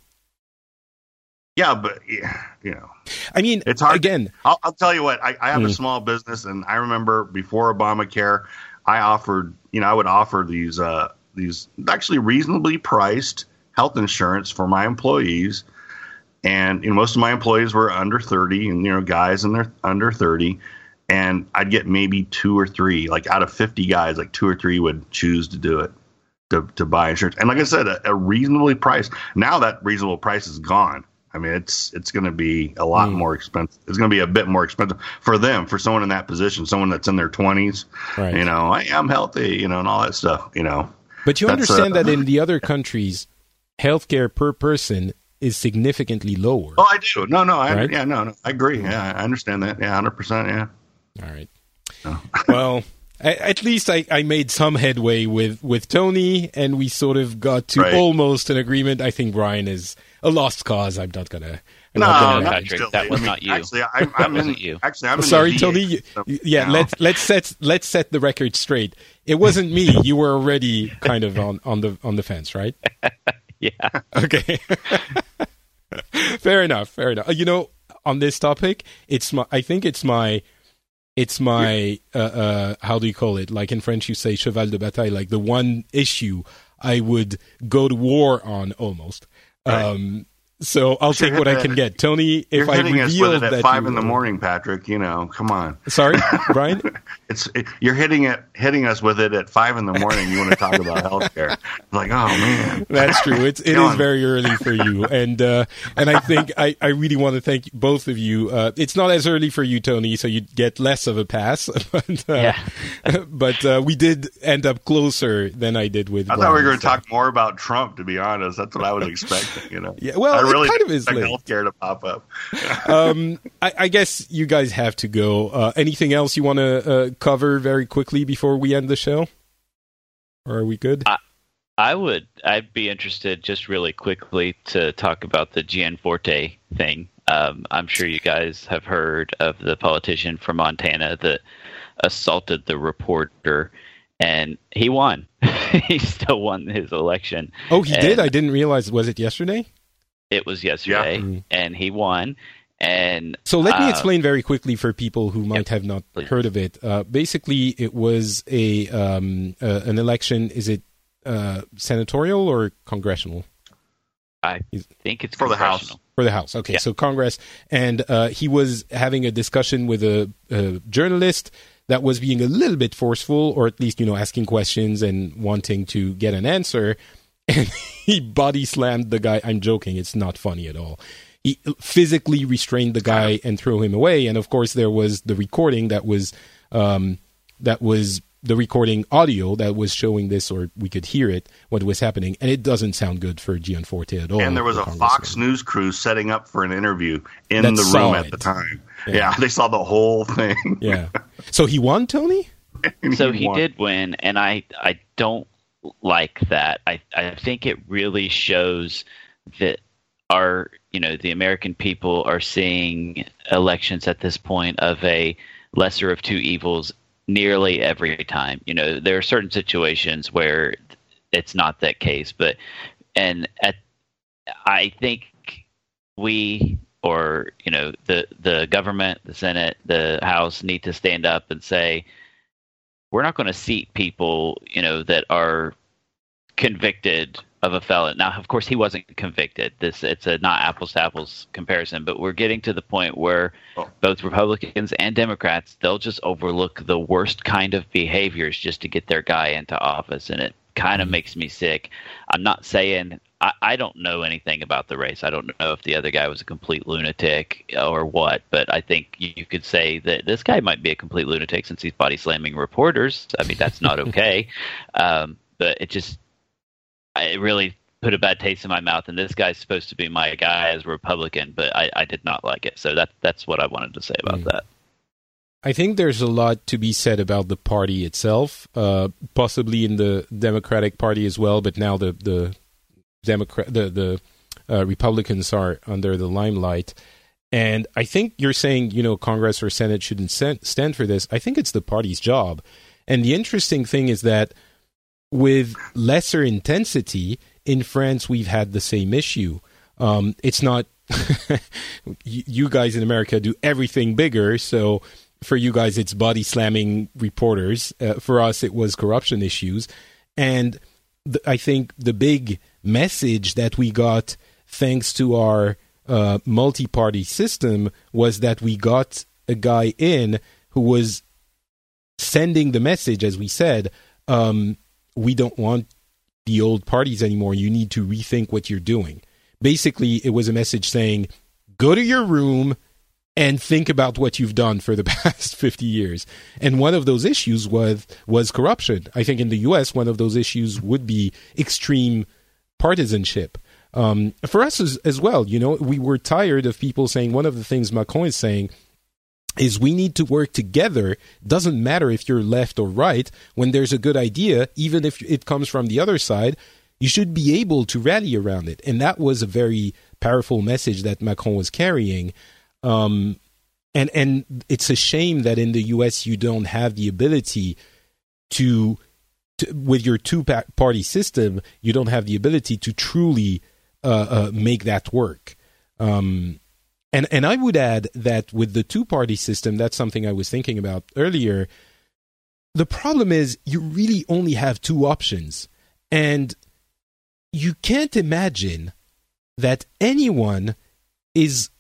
yeah, but yeah, you know, I mean, It's hard- again. I'll, I'll tell you what. I, I have a Mm. small business, and I remember before Obamacare, I offered, you know, I would offer these uh, these actually reasonably priced health insurance for my employees, and you know, most of my employees were under thirty, and you know, guys and they're under thirty, and I'd get maybe two or three, like out of fifty guys, like two or three would choose to do it. To, to buy insurance, and like I said, a, a reasonably priced. Now that reasonable price is gone. I mean, it's it's going to be a lot Mm. more expensive. It's going to be a bit more expensive for them, for someone in that position, someone that's in their twenties. Right. You know, I am healthy, you know, and all that stuff. You know, But you That's, understand uh, that in the other countries, healthcare per person is significantly lower. oh, I do. No, no, I Right? yeah, no, no, I agree. Yeah, I understand that. Yeah, hundred percent. Yeah. All right. Oh. well, a- at least I, I made some headway with, with Tony, and we sort of got to Right. almost an agreement. I think Brian is a lost cause. I'm not gonna. I'm No, not gonna- no, Patrick, still, that was I mean, not you. Actually, I, I'm in. you. Actually, I'm. Oh, sorry, the Tony. VA you- system yeah, now. let's let's set let's set the record straight. It wasn't me. You were already kind of on, on the on the fence, right? Yeah. Okay. fair enough. Fair enough. You know, on this topic, it's my. I think it's my. It's my. Uh, uh, how do you call it? Like in French, you say cheval de bataille. Like the one issue I would go to war on almost. Right. Um, so I'll take what I can get. Tony, You're if I hitting us reveal with it that at five you- in the morning, Patrick. You know, come on. Sorry, Brian. It's it, you're hitting it, hitting us with it at five in the morning. You want to talk about healthcare? Like, oh man, That's true. It's it Go is on. very early for you, and uh, and I think I, I really want to thank both of you. Uh, it's not as early for you, Tony, so you get less of a pass. but uh, Yeah. but uh, we did end up closer than I did with. I thought we were going to so- talk more about Trump. To be honest, that's what I was expecting. You know, Yeah, well, I it really kind of is expect late. healthcare to pop up. um, I, I guess you guys have to go. Uh, anything else you want to uh, cover very quickly before we end the show? Or are we good? I would. I'd be interested, just really quickly, to talk about the Gianforte thing. Um, I'm sure you guys have heard of the politician from Montana that assaulted the reporter, and he won. he still won his election. oh, he did. I didn't realize. Was it yesterday? It was yesterday, Mm. and he won. And So let me uh, explain very quickly for people who might have not please. heard of it. Uh, basically, it was a um, uh, an election. Is it uh, senatorial or congressional I think it's For the House. for the House? Okay, Yeah. so Congress, and uh, he was having a discussion with a, a journalist that was being a little bit forceful, or at least you know asking questions and wanting to get an answer. And he body slammed the guy. I'm joking. It's not funny at all. He physically restrained the guy and threw him away. And of course, there was the recording that was um, that was the recording audio that was showing this, or we could hear it what was happening, and it doesn't sound good for Gianforte at all. and there was the a. Fox News crew setting up for an interview in That the room at it. the time. Yeah. Yeah. they saw the whole thing. Yeah. So he won, Tony. And so he won. did win and i i don't like that. I i think it really shows that our you know the american people are seeing elections at this point of a lesser of two evils nearly every time. You know there are certain situations where it's not that case but and at i think we or you know the the government the senate the house need to stand up and say we're not going to seat people, you know, that are convicted of a felon. Now, of course, he wasn't convicted. This it's a not apples to apples comparison, but we're getting to the point where Oh. both Republicans and Democrats they'll just overlook the worst kind of behaviors just to get their guy into office, and it kind of Mhm. makes me sick. I'm not saying. I, I don't know anything about the race. I don't know if the other guy was a complete lunatic or what, but I think you, could say that this guy might be a complete lunatic since he's body slamming reporters. I mean, that's not okay. um, but it just, it really put a bad taste in my mouth. And this guy's supposed to be my guy as a Republican, but I, I did not like it. So that that's what I wanted to say about Mm. that. I think there's a lot to be said about the party itself, uh, possibly in the Democratic Party as well. But now the the Democrat the the uh, Republicans are under the limelight, and I think you're saying you know Congress or Senate shouldn't stand, for this. I think it's the party's job, and the interesting thing is that with lesser intensity in France, we've had the same issue. Um, it's not you guys in America do everything bigger, so for you guys it's body slamming reporters. Uh, for us, it was corruption issues, and th- I think the big message that we got thanks to our uh, multi-party system was that we got a guy in who was sending the message, as we said, um, we don't want the old parties anymore. You need to rethink what you're doing. Basically, it was a message saying, go to your room and think about what you've done for the past 50 years. And one of those issues was was corruption. I think in the US one of those issues would be extreme partisanship. Um, for us as, as well, you know, we were tired of people saying one of the things Macron is saying is we need to work together. Doesn't matter if you're left or right. When there's a good idea, even if it comes from the other side, you should be able to rally around it. And that was a very powerful message that Macron was carrying. Um, and and it's a shame that in the U.S. you don't have the ability to, with your two party system, you don't have the ability to truly uh, uh, make that work. Um, and and I would add that with the two party system, that's something I was thinking about earlier. The problem is you really only have two options, and you can't imagine that anyone is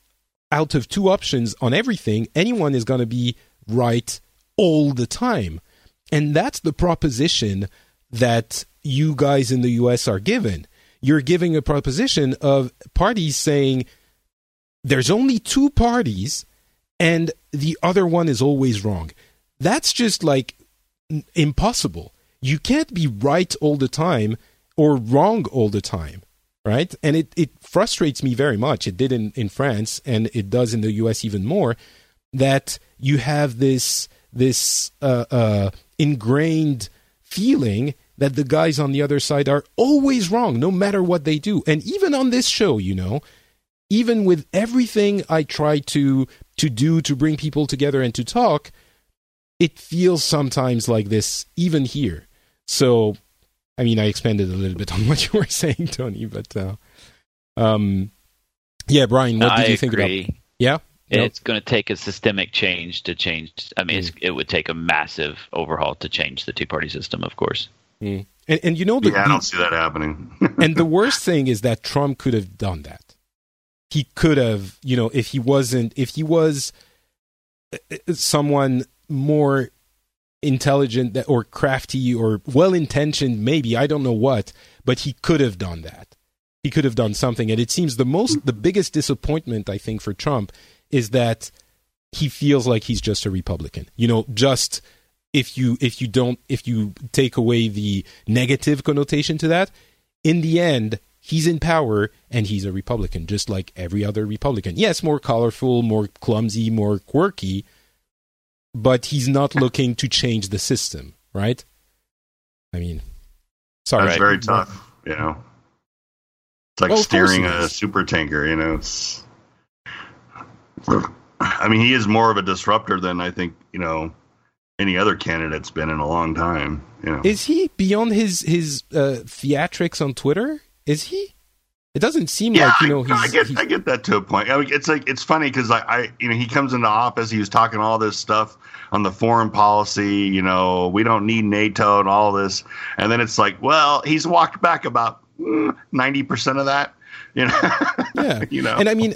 out of two options on everything. Anyone is going to be right all the time, and that's the proposition that you guys in the U.S. are given. You're giving a proposition of parties saying there's only two parties and the other one is always wrong. That's just like impossible. You can't be right all the time or wrong all the time, right? And it, it frustrates me very much. It did in, in France and it does in the US even more that you have this this uh, uh, ingrained feeling that the guys on the other side are always wrong, no matter what they do. And even on this show, you know, even with everything I try to to do to bring people together and to talk, it feels sometimes like this even here. So, I mean, I expanded a little bit on what you were saying, Tony, but uh, um, yeah, Brian, what no, did I you think agree. about? Yeah, it's going to take a systemic change to change. I mean, Mm. it would take a massive overhaul to change the two-party system, of course. Mm. and and you know the, yeah, I don't see that happening. and the worst thing is that Trump could have done that. He could have, you know, if he wasn't, if he was uh, uh, someone more intelligent or crafty or well intentioned, maybe, I don't know what, but he could have done that. He could have done something. And it seems the most, the biggest disappointment, I think, for Trump is that he feels like he's just a Republican. You know, just if you if you don't if you take away the negative connotation to that, in the end, he's in power and he's a Republican, just like every other Republican. Yes, more colorful, more clumsy, more quirky, but he's not looking to change the system, right? I mean, sorry, That's Right. very tough. You know, it's like Well, steering a super tanker. You know, it's. I mean, he is more of a disruptor than I think you know any other candidate's been in a long time. You know, Is he beyond his his uh, theatrics on Twitter? Is he? It doesn't seem yeah, like you know I, I get he's I get that to a point. I mean, it's like it's funny because I, I you know he comes into office, he was talking all this stuff on the foreign policy. You know, we don't need NATO and all this, and then it's like, well, he's walked back about mm, ninety percent of that. You know, yeah. you know, And I mean,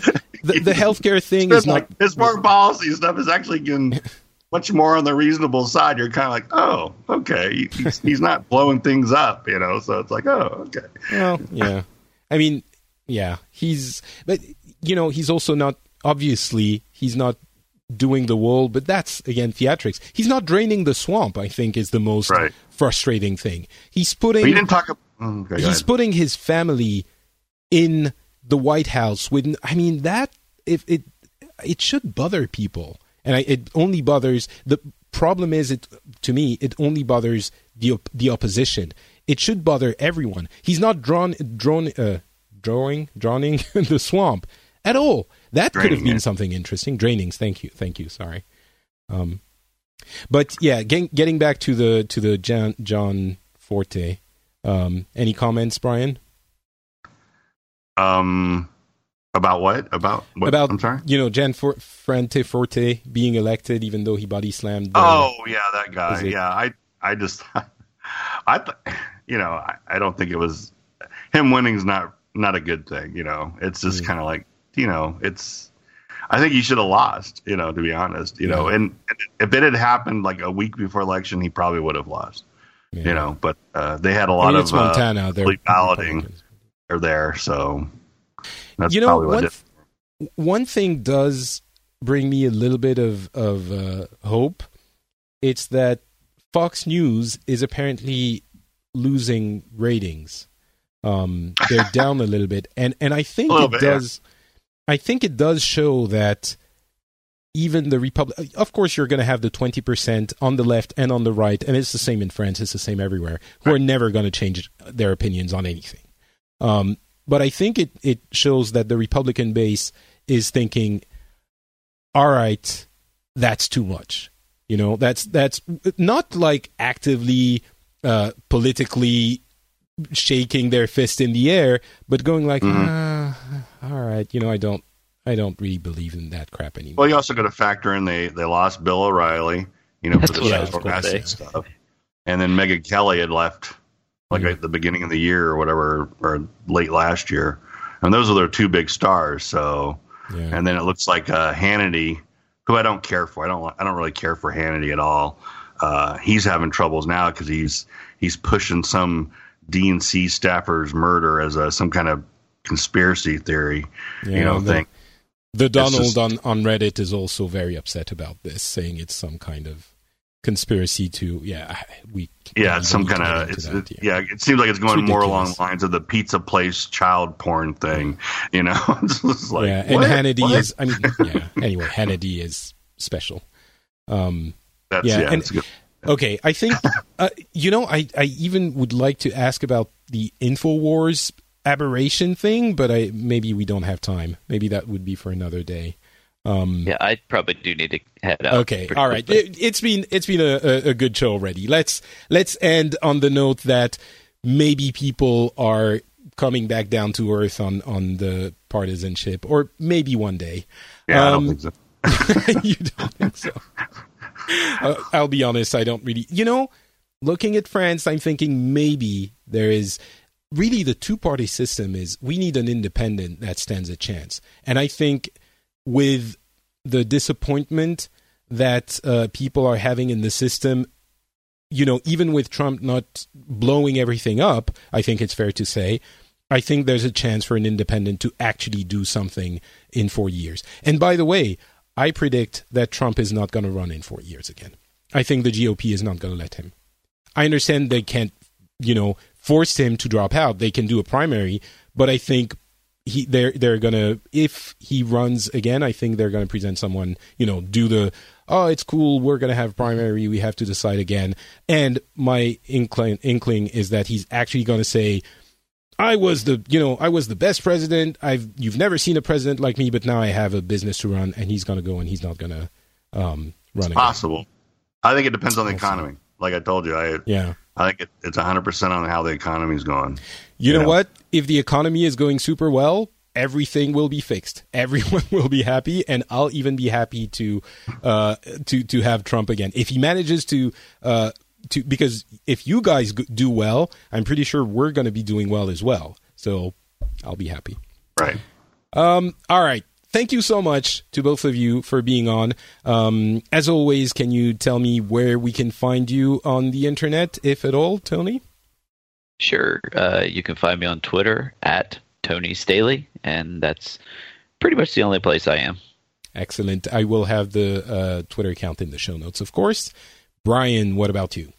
the the healthcare thing is not like his foreign policy stuff is actually getting much more on the reasonable side. You're kind of like, oh, okay, he's, he's not blowing things up, you know. So it's like, oh, okay. Well, yeah. I mean, yeah, he's, but you know, he's also not obviously he's not doing the wall, but that's again theatrics. He's not draining the swamp. I think is the most Right. frustrating thing. He's But he putting didn't talk. ab- oh, Okay, he's putting his family in the White House. With I mean that if it it should bother people, and I, it only bothers the problem is it to me it only bothers the op- the opposition. It should bother everyone. He's not drawn drawn uh, drawing drawing the swamp at all. That could have been it. something interesting. Drainings. Thank you. Thank you. Sorry. Um, but yeah, getting, getting back to the to the John, John Forte. Um, any comments, Brian? Um, About what? About what? about I'm sorry. you know Jan For- Frante Forte being elected, even though he body slammed. the- Oh yeah, that guy. Yeah, I I just I th- you know I, I don't think it was him winning's not not a good thing. You know, it's just Mm. kind of like you know it's. I think he should have lost. You know, to be honest. You know, Yeah. and if it had happened like a week before election, he probably would have lost. Yeah. You know, but uh, they had a lot mean, of uh, Montana. They're early balloting Republicans. are there, so that's you know probably what one th- one thing does bring me a little bit of of uh, hope. It's that Fox News is apparently losing ratings. Um, they're down a little bit, and and I think it bit, yeah. does. I think it does show that even the Republic. Of course, you're going to have the twenty percent on the left and on the right, and it's the same in France. It's the same everywhere. Who are never going to change their opinions on anything. Um, but I think it it shows that the Republican base is thinking, all right, that's too much. You know, that's that's not like actively uh, politically shaking their fist in the air, but going like, Mhm. ah, all right, you know, I don't, I don't really believe in that crap anymore. Well, you also got to factor in they they lost Bill O'Reilly, you know, That's for the what I was social gonna asset say. stuff, and then Megyn Kelly had left like at the beginning of the year or whatever, or late last year, and those are their two big stars. So, yeah. and then it looks like uh, Hannity, who I don't care for. I don't I don't really care for Hannity at all. Uh, he's having troubles now because he's he's pushing some DNC staffer's murder as a some kind of conspiracy theory, you know, the, thing. The Donald just- on, on Reddit is also very upset about this, saying it's some kind of conspiracy to yeah we Yeah, it's some kind of it's that, it, yeah. It seems like it's going It's more along the lines of the pizza place child porn thing. You know, it's like yeah, and what? Hannity What? is I mean yeah anyway Hannity is special. Um, That's, yeah, yeah, and- good. Okay, I think uh, you know. I I even would like to ask about the Infowars aberration thing, but I maybe we don't have time. Maybe that would be for another day. Um, Yeah, I probably do need to head out. okay, all right. quickly. It, it's been it's been a, a, a good show already. Let's let's end on the note that maybe people are coming back down to earth on on the partisanship, or maybe one day. Yeah, I um, don't think so. you don't think so? Uh, I'll be honest. I don't really. You know, looking at France, I'm thinking maybe there is really the two party system is we need an independent that stands a chance, and I think with the disappointment that uh, people are having in the system. You know, even with Trump not blowing everything up, I think it's fair to say, I think there's a chance for an independent to actually do something in four years. And by the way, I predict that Trump is not going to run in four years again. I think the GOP is not going to let him. I understand they can't, you know, force him to drop out. They can do a primary, but I think he they're they're gonna if he runs again, I think they're gonna present someone, you know, do the oh it's cool, we're gonna have primary, we have to decide again. And my inkling inkling is that he's actually gonna say I was the you know I was the best president. I've you've never seen a president like me, but now I have a business to run, and he's gonna go and he's not gonna um, run again. Possible. I think it depends on the economy. Like I told you, I Yeah, I think it, it's 100 percent on how the economy's going. you know Yeah. what? If the economy is going super well, everything will be fixed. Everyone will be happy, and I'll even be happy to uh, to to have Trump again if he manages to. Uh, to, because if you guys do well, I'm pretty sure we're going to be doing well as well. So I'll be happy. Right. Um, all right. Thank you so much to both of you for being on. Um, as always, can you tell me where we can find you on the internet, if at all, Tony? Sure. Uh, you can find me on Twitter at Tony Staley, and that's pretty much the only place I am. Excellent. I will have the uh, Twitter account in the show notes, of course. Brian, what about you?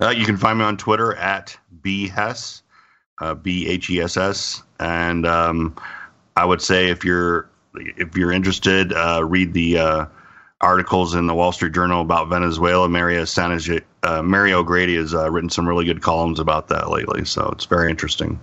Uh, you can find me on Twitter at bhess, uh, b h e s s, and um, I would say if you're if you're interested, uh, read the uh, articles in the Wall Street Journal about Venezuela. Mario Sanchez, uh, Mary O'Grady has uh, written some really good columns about that lately, so it's very interesting.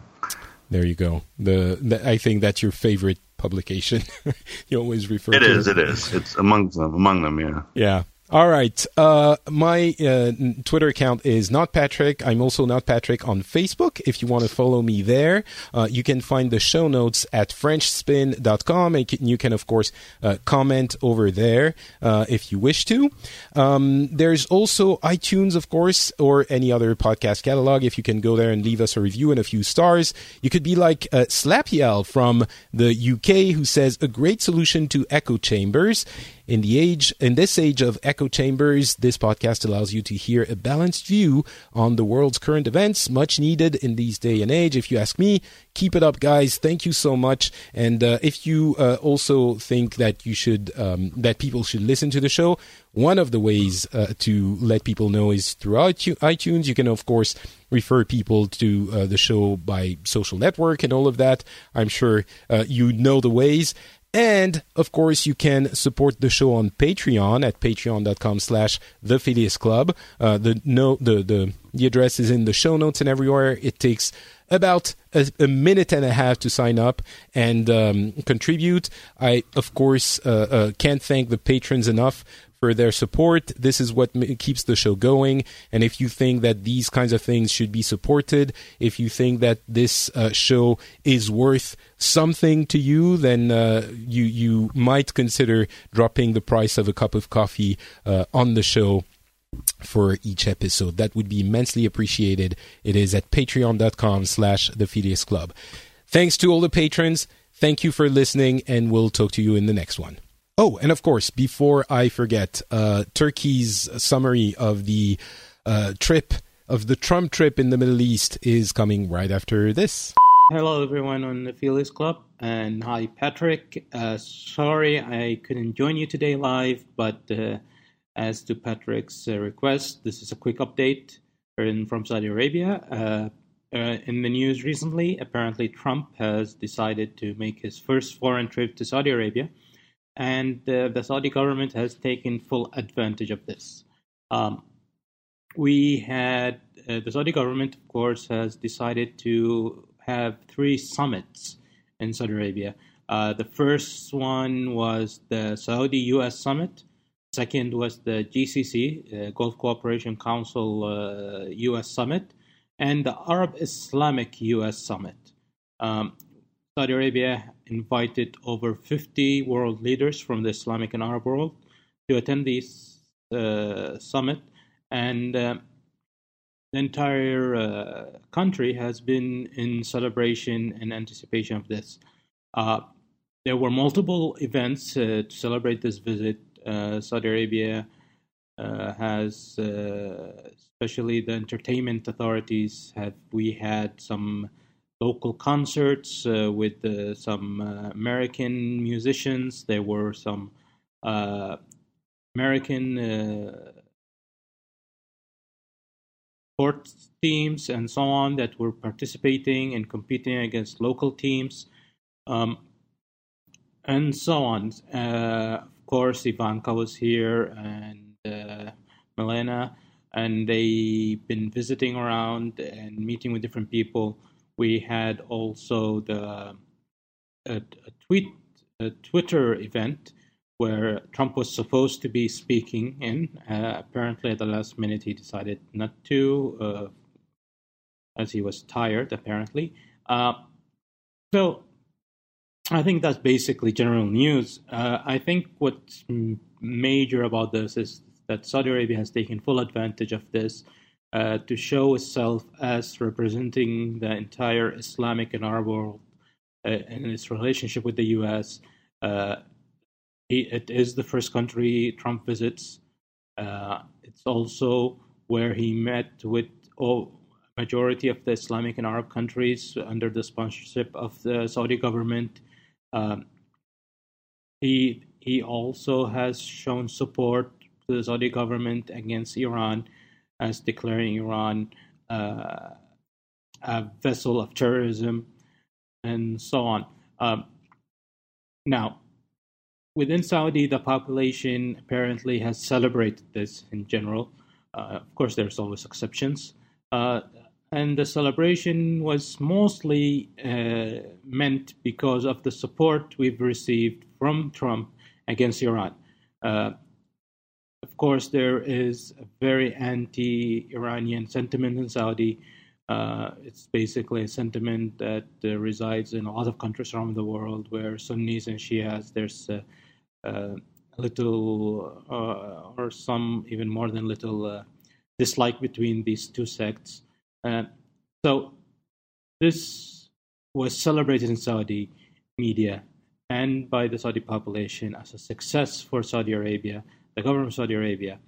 There you go. The, the I think that's your favorite publication. you always refer It to is. It is. It's it's among them. Among them. Yeah. Yeah. All right. Uh, my uh, Twitter account is not Patrick. I'm also not Patrick on Facebook. If you want to follow me there, uh, you can find the show notes at FrenchSpin.com. And you can, of course, uh, comment over there uh, if you wish to. Um, there's also iTunes, of course, or any other podcast catalog. If you can go there and leave us a review and a few stars, you could be like uh, Slapiel from the UK, who says a great solution to echo chambers. In the age, in this age of echo chambers, this podcast allows you to hear a balanced view on the world's current events, much needed in these day and age. If you ask me, keep it up, guys. Thank you so much. And uh, if you uh, also think that you should, um, that people should listen to the show, one of the ways uh, to let people know is through iTunes. You can, of course, refer people to uh, the show by social network and all of that. I'm sure uh, you know the ways. And of course, you can support the show on Patreon at patreon.com slash the Phileas Club. Uh, the, no, the, the, the address is in the show notes and everywhere. It takes about a, a minute and a half to sign up and um, contribute. I, of course, uh, uh, can't thank the patrons enough for their support. This is what keeps the show going. And if you think that these kinds of things should be supported, if you think that this uh, show is worth something to you, then uh, you you might consider dropping the price of a cup of coffee uh, on the show for each episode. That would be immensely appreciated. It is at patreon.com slash the Phileas Club. Thanks to all the patrons. Thank you for listening, and we'll talk to you in the next one. Oh, and of course, before I forget, uh, Turki's summary of the uh, trip, of the Trump trip in the Middle East, is coming right after this. Hello, everyone on the Phileas Club, and hi, Patrick. Uh, sorry I couldn't join you today live, but uh, as to Patrick's uh, request, this is a quick update from Saudi Arabia. Uh, in the news recently, apparently Trump has decided to make his first foreign trip to Saudi Arabia and the Saudi government has taken full advantage of this. Um, we had uh, the Saudi government, of course, has decided to have three summits in Saudi Arabia. Uh, the first one was the Saudi U.S. summit. Second was the GCC, uh, Gulf Cooperation Council U.S. Uh, summit, and the Arab Islamic U.S. summit. Um, Saudi Arabia invited over 50 world leaders from the Islamic and Arab world to attend this uh, summit, and uh, the entire uh, country has been in celebration and anticipation of this. Uh, there were multiple events uh, to celebrate this visit. Uh, Saudi Arabia has, especially the entertainment authorities, have we had some local concerts uh, with uh, some uh, American musicians. There were some uh, American uh, sports teams and so on that were participating and competing against local teams, um, and so on. Uh, of course, Ivanka was here and Melania, and they've been visiting around and meeting with different people we had also the a, a tweet a Twitter event where Trump was supposed to be speaking in. Uh, apparently, at the last minute, he decided not to, uh, as he was tired. Apparently, uh, so I think that's basically general news. Uh, I think what's major about this is that Saudi Arabia has taken full advantage of this to show itself as representing the entire Islamic and Arab world uh, in its relationship with the U.S. Uh, it is the first country Trump visits. Uh, it's also where he met with all majority of the Islamic and Arab countries under the sponsorship of the Saudi government. Um, he he also has shown support to the Saudi government against Iran as declaring Iran uh, a vessel of terrorism and so on. Um, now, within Saudi, the population apparently has celebrated this in general. Uh, of course, there's always exceptions. Uh, and the celebration was mostly uh, meant because of the support we've received from Trump against Iran. Uh, course, there is a very anti-Iranian sentiment in Saudi. Uh, it's basically a sentiment that uh, resides in a lot of countries around the world where Sunnis and Shias, there's a, a little, uh, or some even more than little, uh, dislike between these two sects. so this was celebrated in Saudi media and by the Saudi population as a success for Saudi Arabia, the government of Saudi Arabia.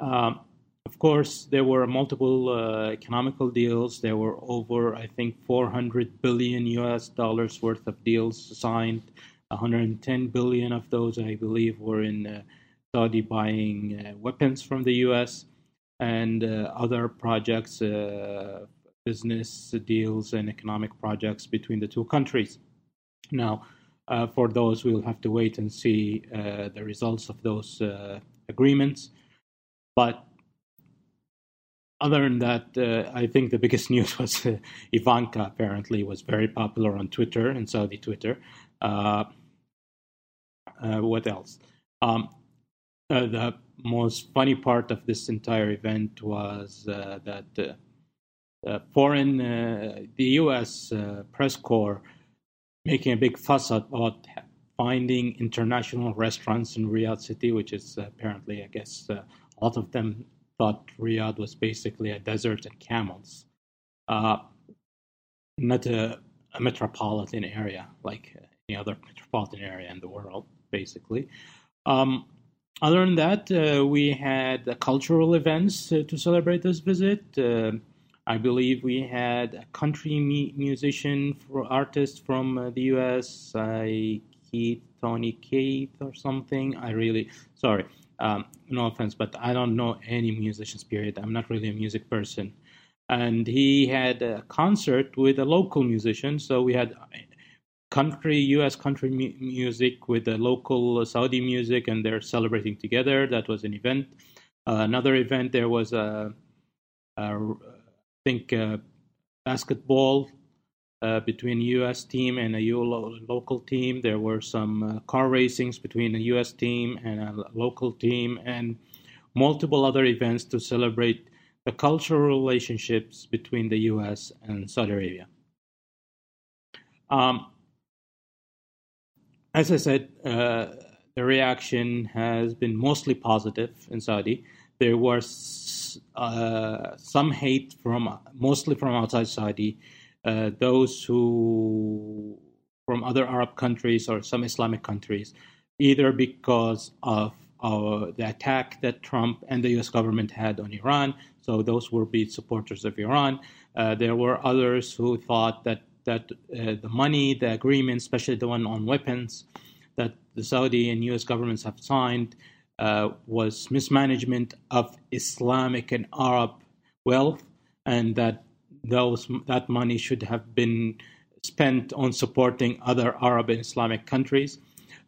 Um, of course, there were multiple uh, economical deals. There were over, I think, 400 billion US dollars worth of deals signed. 110 billion of those, I believe, were in uh, Saudi buying uh, weapons from the US and uh, other projects, uh, business deals, and economic projects between the two countries. Now, for those, we'll have to wait and see the results of those agreements. But other than that, uh, I think the biggest news was uh, Ivanka apparently was very popular on Twitter and Saudi Twitter. Uh, uh what else? Um, uh, the most funny part of this entire event was uh, that foreign, the U.S. press corps making a big fuss about finding international restaurants in Riyadh City, which is apparently, I guess, a lot of them thought Riyadh was basically a desert and camels, uh, not a, a, metropolitan area like any other metropolitan area in the world, basically. Um, other than that, uh, we had cultural events uh, to celebrate this visit. Uh, I believe we had a country mu- musician for artist from uh, the U.S. I Keith Toby Keith or something. I really sorry. Um, no offense, but I don't know any musicians. Period. I'm not really a music person. And he had a concert with a local musician. So we had country, U.S. country mu- music with the local Saudi music, and they're celebrating together. That was an event. Uh, another event there was a, a think a basketball uh, between U.S. team and a U- local team. There were some uh, car racings between a U.S. team and a local team, and multiple other events to celebrate the cultural relationships between the U.S. and Saudi Arabia. Um, as I said, uh, the reaction has been mostly positive in Saudi. There was uh, some hate from mostly from outside Saudi uh, those who from other Arab countries or some Islamic countries, either because of uh, the attack that Trump and the U.S. government had on Iran. So those were be supporters of Iran. Uh, there were others who thought that that uh, the money, the agreement, especially the one on weapons, that the Saudi and U.S. governments have signed, was mismanagement of Islamic and Arab wealth, and that those that money should have been spent on supporting other Arab and Islamic countries.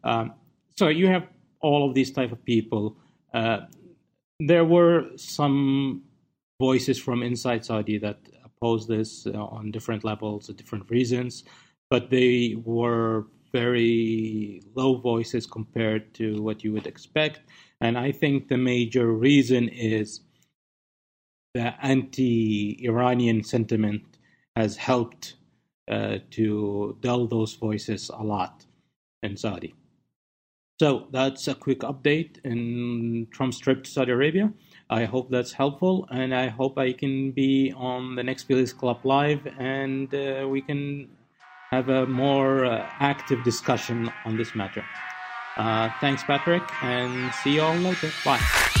Um, so you have all of these type of people. Uh, there were some voices from inside Saudi that opposed this uh, on different levels, different reasons, but they were very low voices compared to what you would expect. And I think the major reason is the anti-Iranian sentiment has helped uh, to dull those voices a lot in Saudi. So that's a quick update in Trump's trip to Saudi Arabia. I hope that's helpful, and I hope I can be on the next Phileas Club Live and uh, we can have a more uh, active discussion on this matter. Uh, thanks, Patrick, and see you all later. Bye.